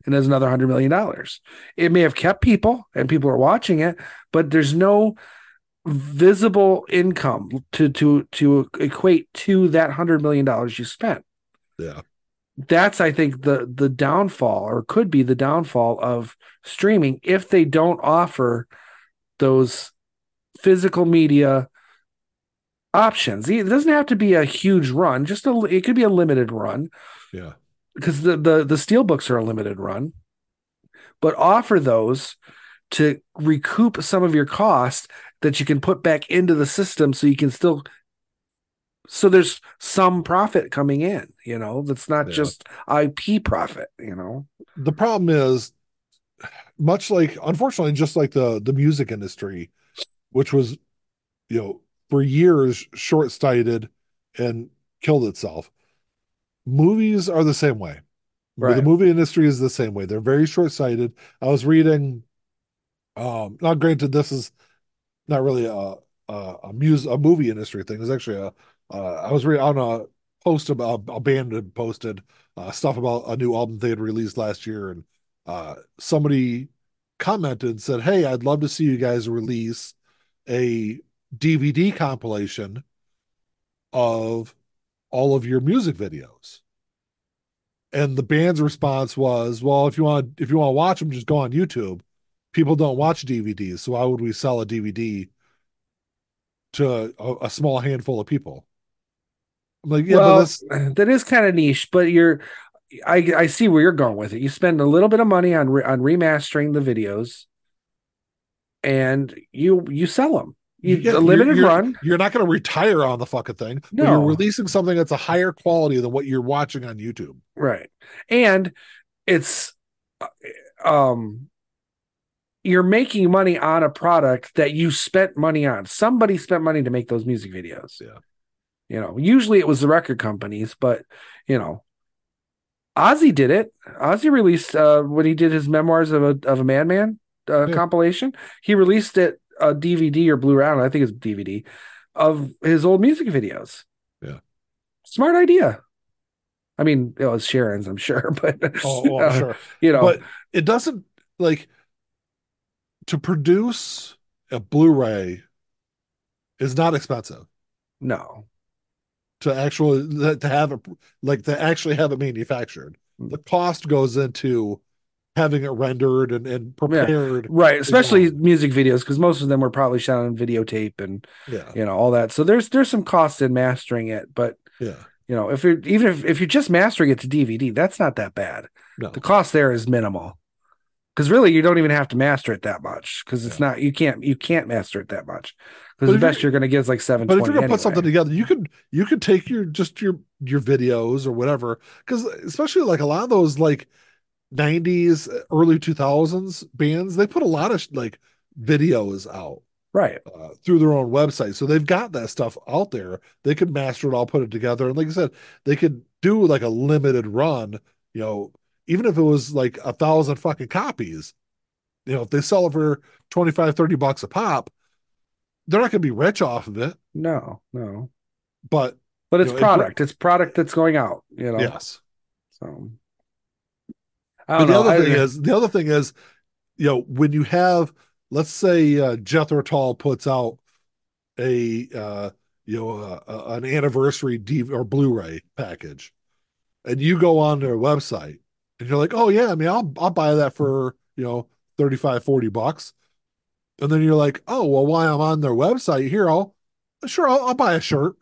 and there's another hundred million dollars. It may have kept people and people are watching it, but there's no visible income to to to equate to that hundred million dollars you spent.
Yeah.
That's I think the the downfall or could be the downfall of streaming if they don't offer those physical media options. It doesn't have to be a huge run, just a it could be a limited run
Yeah.
because the the the steel books are a limited run, but offer those to recoup some of your cost that you can put back into the system so you can still So there's some profit coming in, you know, that's not
Yeah.
just IP profit, you know.
The problem is, much like unfortunately, just like the the music industry, which was, you know, for years short sighted and killed itself. Movies are the same way. The movie industry is the same way. They're very short sighted. I was reading. Um, now, granted, this is not really a a, a mus a movie industry thing. It's actually a. Uh, I was reading on a post about a band had posted uh, stuff about a new album they had released last year, and uh, somebody commented and said, "Hey, I'd love to see you guys release a DVD compilation of all of your music videos." And the band's response was, "Well, if you want if you want to watch them, just go on YouTube. People don't watch DVDs, so why would we sell a DVD to a, a small handful of people?" I'm like, "Yeah, but
well, that is kind of niche, but you're I I see where you're going with it. You spend a little bit of money on re, on remastering the videos and you you sell them. You,
Yeah,
a limited
you're,
run.
You're not going to retire on the fucking thing. But
No.
you're releasing something that's a higher quality than what you're watching on YouTube.
Right. And it's um you're making money on a product that you spent money on. Somebody spent money to make those music videos.
Yeah.
You know, usually it was the record companies, but you know, Ozzy did it. Ozzy released uh when he did his memoirs of a of a madman uh,
Yeah.
compilation. He released it a DVD or Blu-ray, I know, I think it's DVD of his old music videos.
Yeah.
Smart idea. I mean, it was Sharon's, I'm sure, but
Oh, well,
uh,
sure.
you know,
But it doesn't like to produce a Blu-ray is not expensive.
no.
To actually to have it like to actually have it manufactured.
Hmm.
The cost goes into having it rendered and, and prepared.
Right, especially
all.
music videos, because most of them were probably shot on videotape and
Yeah.
you know all that. So there's there's some cost in mastering it, but
Yeah.
you know if you're even if, if you're just mastering it to DVD, that's not that bad.
No.
The cost there is minimal. Because really, you don't even have to master it that much. Because it's
Yeah.
not you can't you can't master it that much. Because the best
you're-
going to get is like seven
But if you're gonna
anyway.
put something together, you could you could take your just your your videos or whatever, because especially like a lot of those like '90s, early 2000s bands, they put a lot of like videos out
right,
uh, through their own website, so they've got that stuff out there. They could master it all, put it together, and like I said, they could do like a limited run. You know, even if it was like a thousand fucking copies, you know, if they sell it for 25, 30 bucks a pop, they're not gonna be rich off of it,
no, no,
but
but it's
You know, it-
product. it's product that's going out. You know,
yes.
so. I
But the
know.
other
I-
thing is, the other thing is, you know, when you have, let's say, uh, Jethro Tull puts out a, uh, you know, uh, uh, an anniversary DV or Blu-ray package, and you go on their website and you're like, oh yeah, I mean, I'll I'll buy that for you know 35, 40 bucks, and then you're like, oh well, while I'm on their website here, I'll sure I'll, I'll buy a shirt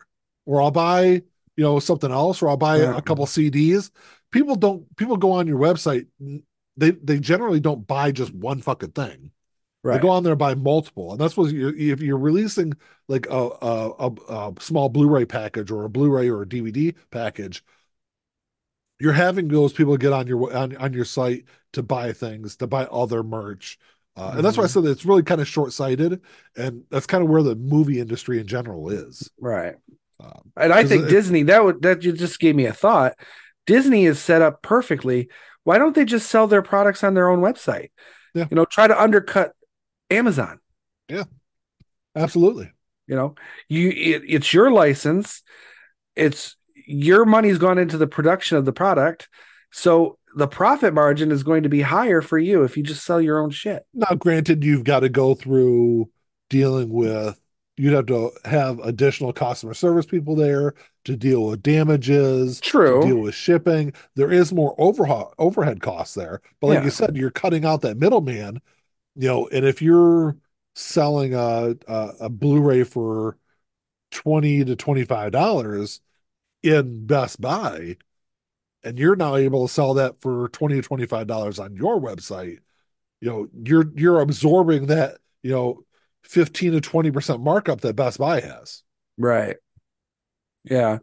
or I'll buy you know something else or I'll buy
Yeah.
a couple CDs. People don't people go on your website. They they generally don't buy just one fucking thing.
Right.
They go on there and buy multiple, and that's what you if you're releasing like a, a a a small Blu-ray package or a Blu-ray or a DVD package. You're having those people get on your on, on your site to buy things, to buy other merch, uh, and that's why I
Mhm.
said it's really kind of short-sighted, and that's kind of where the movie industry in general is.
Right.
Um,
And I think
it-
Disney that would that just gave me a thought. Disney is set up perfectly. Why don't they just sell their products on their own website?
Yeah.
You know, try to undercut Amazon. Yeah.
Absolutely,
You know, you it, it's your license. It's your money's gone into the production of the product. So the profit margin is going to be higher for you if you just sell your own shit.
Now, granted, you've got to go through dealing with, you'd have to have additional customer service people there to deal with damages,
True.
to deal with shipping. There is more overhead overhead costs there. But like
Yeah.
you said, you're cutting out that middleman, you know, and if you're selling a a, a Blu-ray for 20 to 25 dollars in Best Buy, and you're now able to sell that for 20 to 25 dollars on your website, you know, you're you're absorbing that, you know, 15 to 20 percent markup that Best Buy has.
Right. Yeah.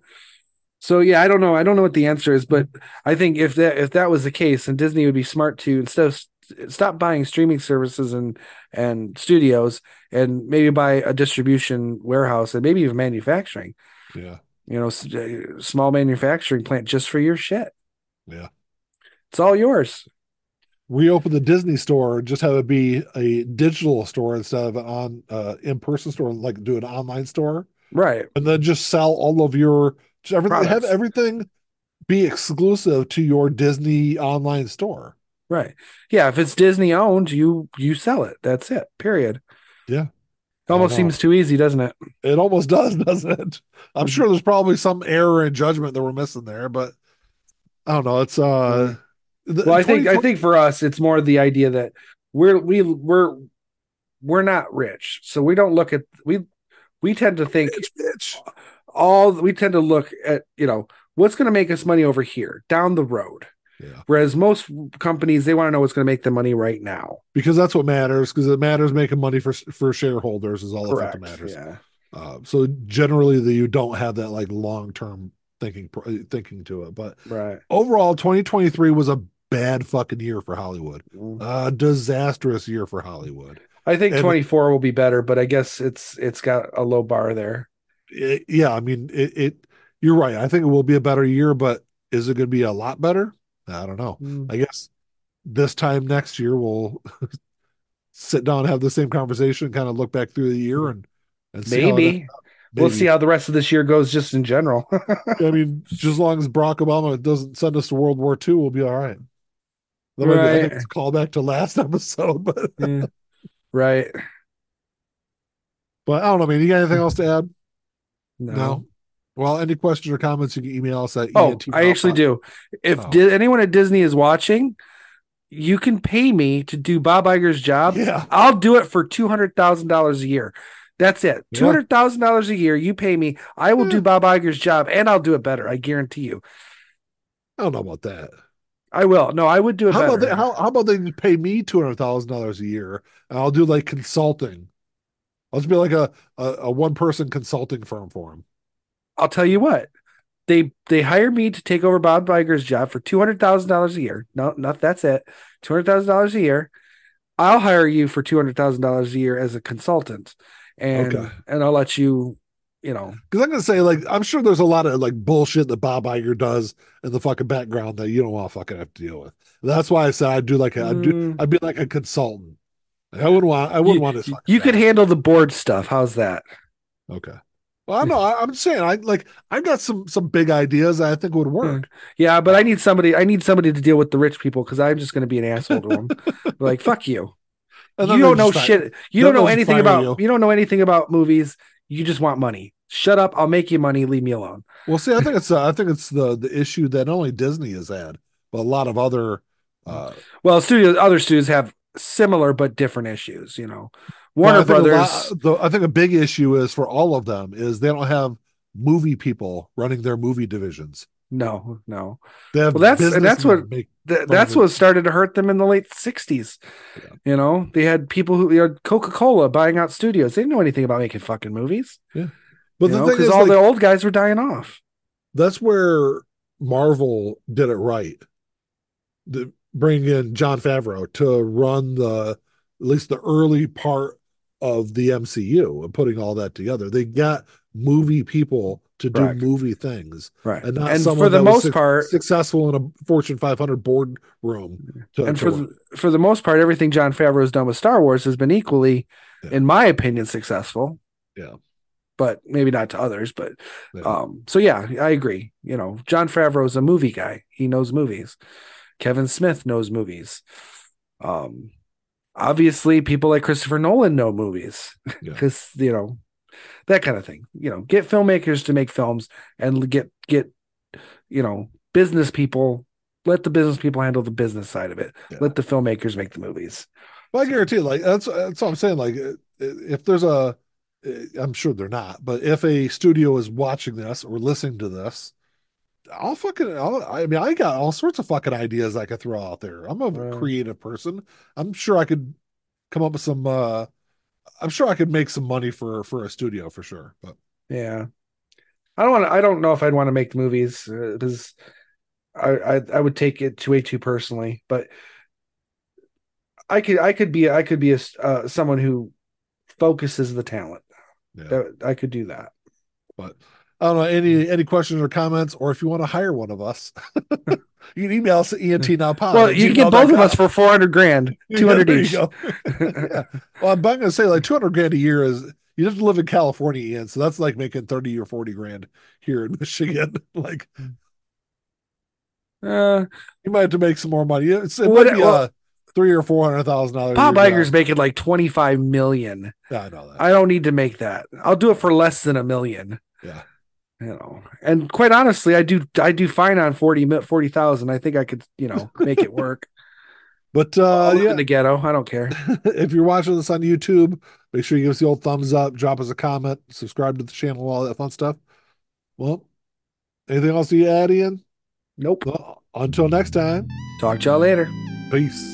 So yeah, I don't know. I don't know what the answer is, but I think if that if that was the case, then Disney would be smart to instead of stop buying streaming services and and studios and maybe buy a distribution warehouse and maybe even manufacturing.
Yeah.
You know, uh, small manufacturing plant just for your shit.
Yeah.
It's all yours.
Reopen the Disney store, just have it be a digital store instead of an on uh, in-person store, like do an online store,
Right.
and then just sell all of your just everything have everything be exclusive to your Disney online store.
Right. Yeah, if it's Disney owned, you you sell it. That's it. Period.
Yeah.
It almost seems too easy, doesn't it?
It almost does, doesn't it? I'm sure there's probably some error in judgment that we're missing there, but I don't know. It's uh the-
Well, I think I think for us, it's more the idea that we're we we're we're not rich, so we don't look at we we tend to think
Bitch, bitch.
all we tend to look at you know what's going to make us money over here down the road.
Yeah.
Whereas most companies they want to know what's going to make them money right now.
Because that's what matters, because it matters making money for for shareholders is all that
Correct.
matters.
Yeah.
Uh, so generally, the, you don't have that like long term thinking thinking to it. But
Right.
overall, 2023 was a bad fucking year for Hollywood. A disastrous year for Hollywood.
I think
And-
24 will be better, but I guess it's it's got a low bar there.
It- yeah, I mean, it, it. You're right. I think it will be a better year, but is it going to be a lot better? I don't know. Mm. I guess this time next year we'll sit down and have the same conversation, kind of look back through the year and and see how
Maybe. We'll see how the rest of this year goes just in general.
I mean, just as long as Barack Obama doesn't send us to World War II, we'll be all right. That might be- I think
Right.
it's a callback to last episode, but
Yeah. Right.
but I don't know, man. You got anything else to add?
No.
Well, any questions or comments, you can email us at
Oh,
ENT
I actually do. If
Oh.
di- anyone at Disney is watching, you can pay me to do Bob Iger's job.
Yeah,
I'll do it for two hundred thousand dollars a year. That's it. Two hundred thousand dollars a year. You pay me. I will
Yeah.
do Bob Iger's job, and I'll do it better. I guarantee you.
I don't know about that.
I will. No, I would do it
How
better.
about they, how, how about they pay me two hundred thousand dollars a year, and I'll do like consulting. I'll just be like a a, a one person consulting firm for him.
I'll tell you what. They they hire me to take over Bob Iger's job for two hundred thousand dollars a year. No, not that's it. Two hundred thousand dollars a year. I'll hire you for two hundred thousand dollars a year as a consultant, and
Okay.
and I'll let you, you know,
Because I'm gonna say like I'm sure there's a lot of like bullshit that Bob Iger does in the fucking background that you don't want to fucking have to deal with. That's why I said I'd do like a, I'd do
Mm.
I'd be like a consultant. I wouldn't want I wouldn't
you,
want to.
you could handle the board stuff. How's that?
Okay. Well, I know. I, I'm saying. I like. I've got some some big ideas that I think would work.
Yeah, but I need somebody. I need somebody to deal with the rich people because I'm just going to be an asshole to them. like fuck you. You don't know shit. You don't know anything about.
you.
You. don't know anything about movies. You just want money. Shut up. I'll make you money. Leave me alone.
Well, see, I think it's uh, I think it's the the issue that only Disney has had, but a lot of other. Uh,
Well, studios, other studios have similar but different issues. You know, Warner
a
Brothers.
lot- the, I think a big issue is for all of them is they don't have movie people running their movie divisions.
no, no. Well, that's- and that's what- Th- that's what started to hurt them in the late '60s.
Yeah.
You know, they had people who, you know, Coca Cola buying out studios. They didn't know anything about making fucking movies.
But
But
the thing
because
is,
all
like,
the old guys were dying off.
that's where Marvel did it right. The bring in Jon Favreau to run the at least the early part of the MCU and putting all that together. They got movie people to do movie things,
Right.
and not
And
someone
for the most
suc-
part,
successful in a Fortune 500 boardroom. To,
and
to
for the, for the most part, everything Jon Favreau has done with Star Wars has been equally,
Yeah.
in my opinion, successful.
Yeah.
But maybe not to others. But
Yeah.
um, so yeah, I agree. You know, Jon Favreau's a movie guy. He knows movies. Kevin Smith knows movies. Um, obviously, people like Christopher Nolan know movies
Yeah.
because you know that kind of thing. You know, get filmmakers to make films and get get you know business people. Let the business people handle the business side of it.
Yeah.
Let the filmmakers make the movies.
But I guarantee, like that's that's what I'm saying. Like, uh, if there's a, uh, I'm sure they're not, but if a studio is watching this or listening to this, I'll fucking, I'll, I mean, I got all sorts of fucking ideas I could throw out there. I'm a
Right.
creative person. I'm sure I could come up with some. uh I'm sure I could make some money for for a studio for sure. But
Yeah. I don't want to. I don't know if I'd want to make the movies because I, I I would take it to way too personally. But I could I could be I could be a uh, someone who focuses the talent.
Yeah.
That, I could do that.
But I don't know any any questions or comments, or if you want to hire one of us, you can email us at entnowpod.
Well, you can get both of us for four hundred grand, two hundred
Yeah, there
each.
yeah. Well, I'm going to say like 200 grand a year is you have to live in California, Ian. So that's like making 30 or 40 grand here in Michigan. like
Uh,
you might have to make some more money. It's, it
What-
might be
well-
uh, three or four hundred thousand dollars.
Bob Iger's making like twenty five million.
Yeah, I know that.
I don't need to make that. I'll do it for less than a million.
yeah.
You know, and quite honestly, I do I do fine on 40 forty thousand. I think I could, you know, make it work.
But uh yeah,
in the ghetto. I don't care.
if you're watching this on YouTube, make sure you give us the old thumbs up, drop us a comment, subscribe to the channel, all that fun stuff. Well, anything else you add, Ian?
Nope.
Well, until next time,
Talk to y'all later.
peace.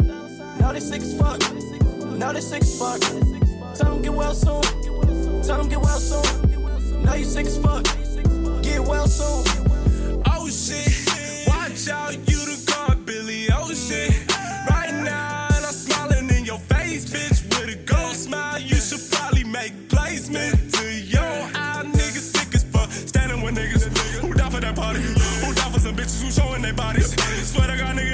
Know they sick as fuck. Know they sick as fuck. Tell them get well soon. Tell them get well soon. Know you sick as fuck. Get well soon.
Oh shit, watch out, you the god Billy Oh shit. Right now, and I'm smiling in your face, bitch. With a gold smile, you should probably make placement to your eye. Niggas sick as fuck, standing with niggas who down for that party, who down for some bitches who showing their bodies. Swear to God, nigga,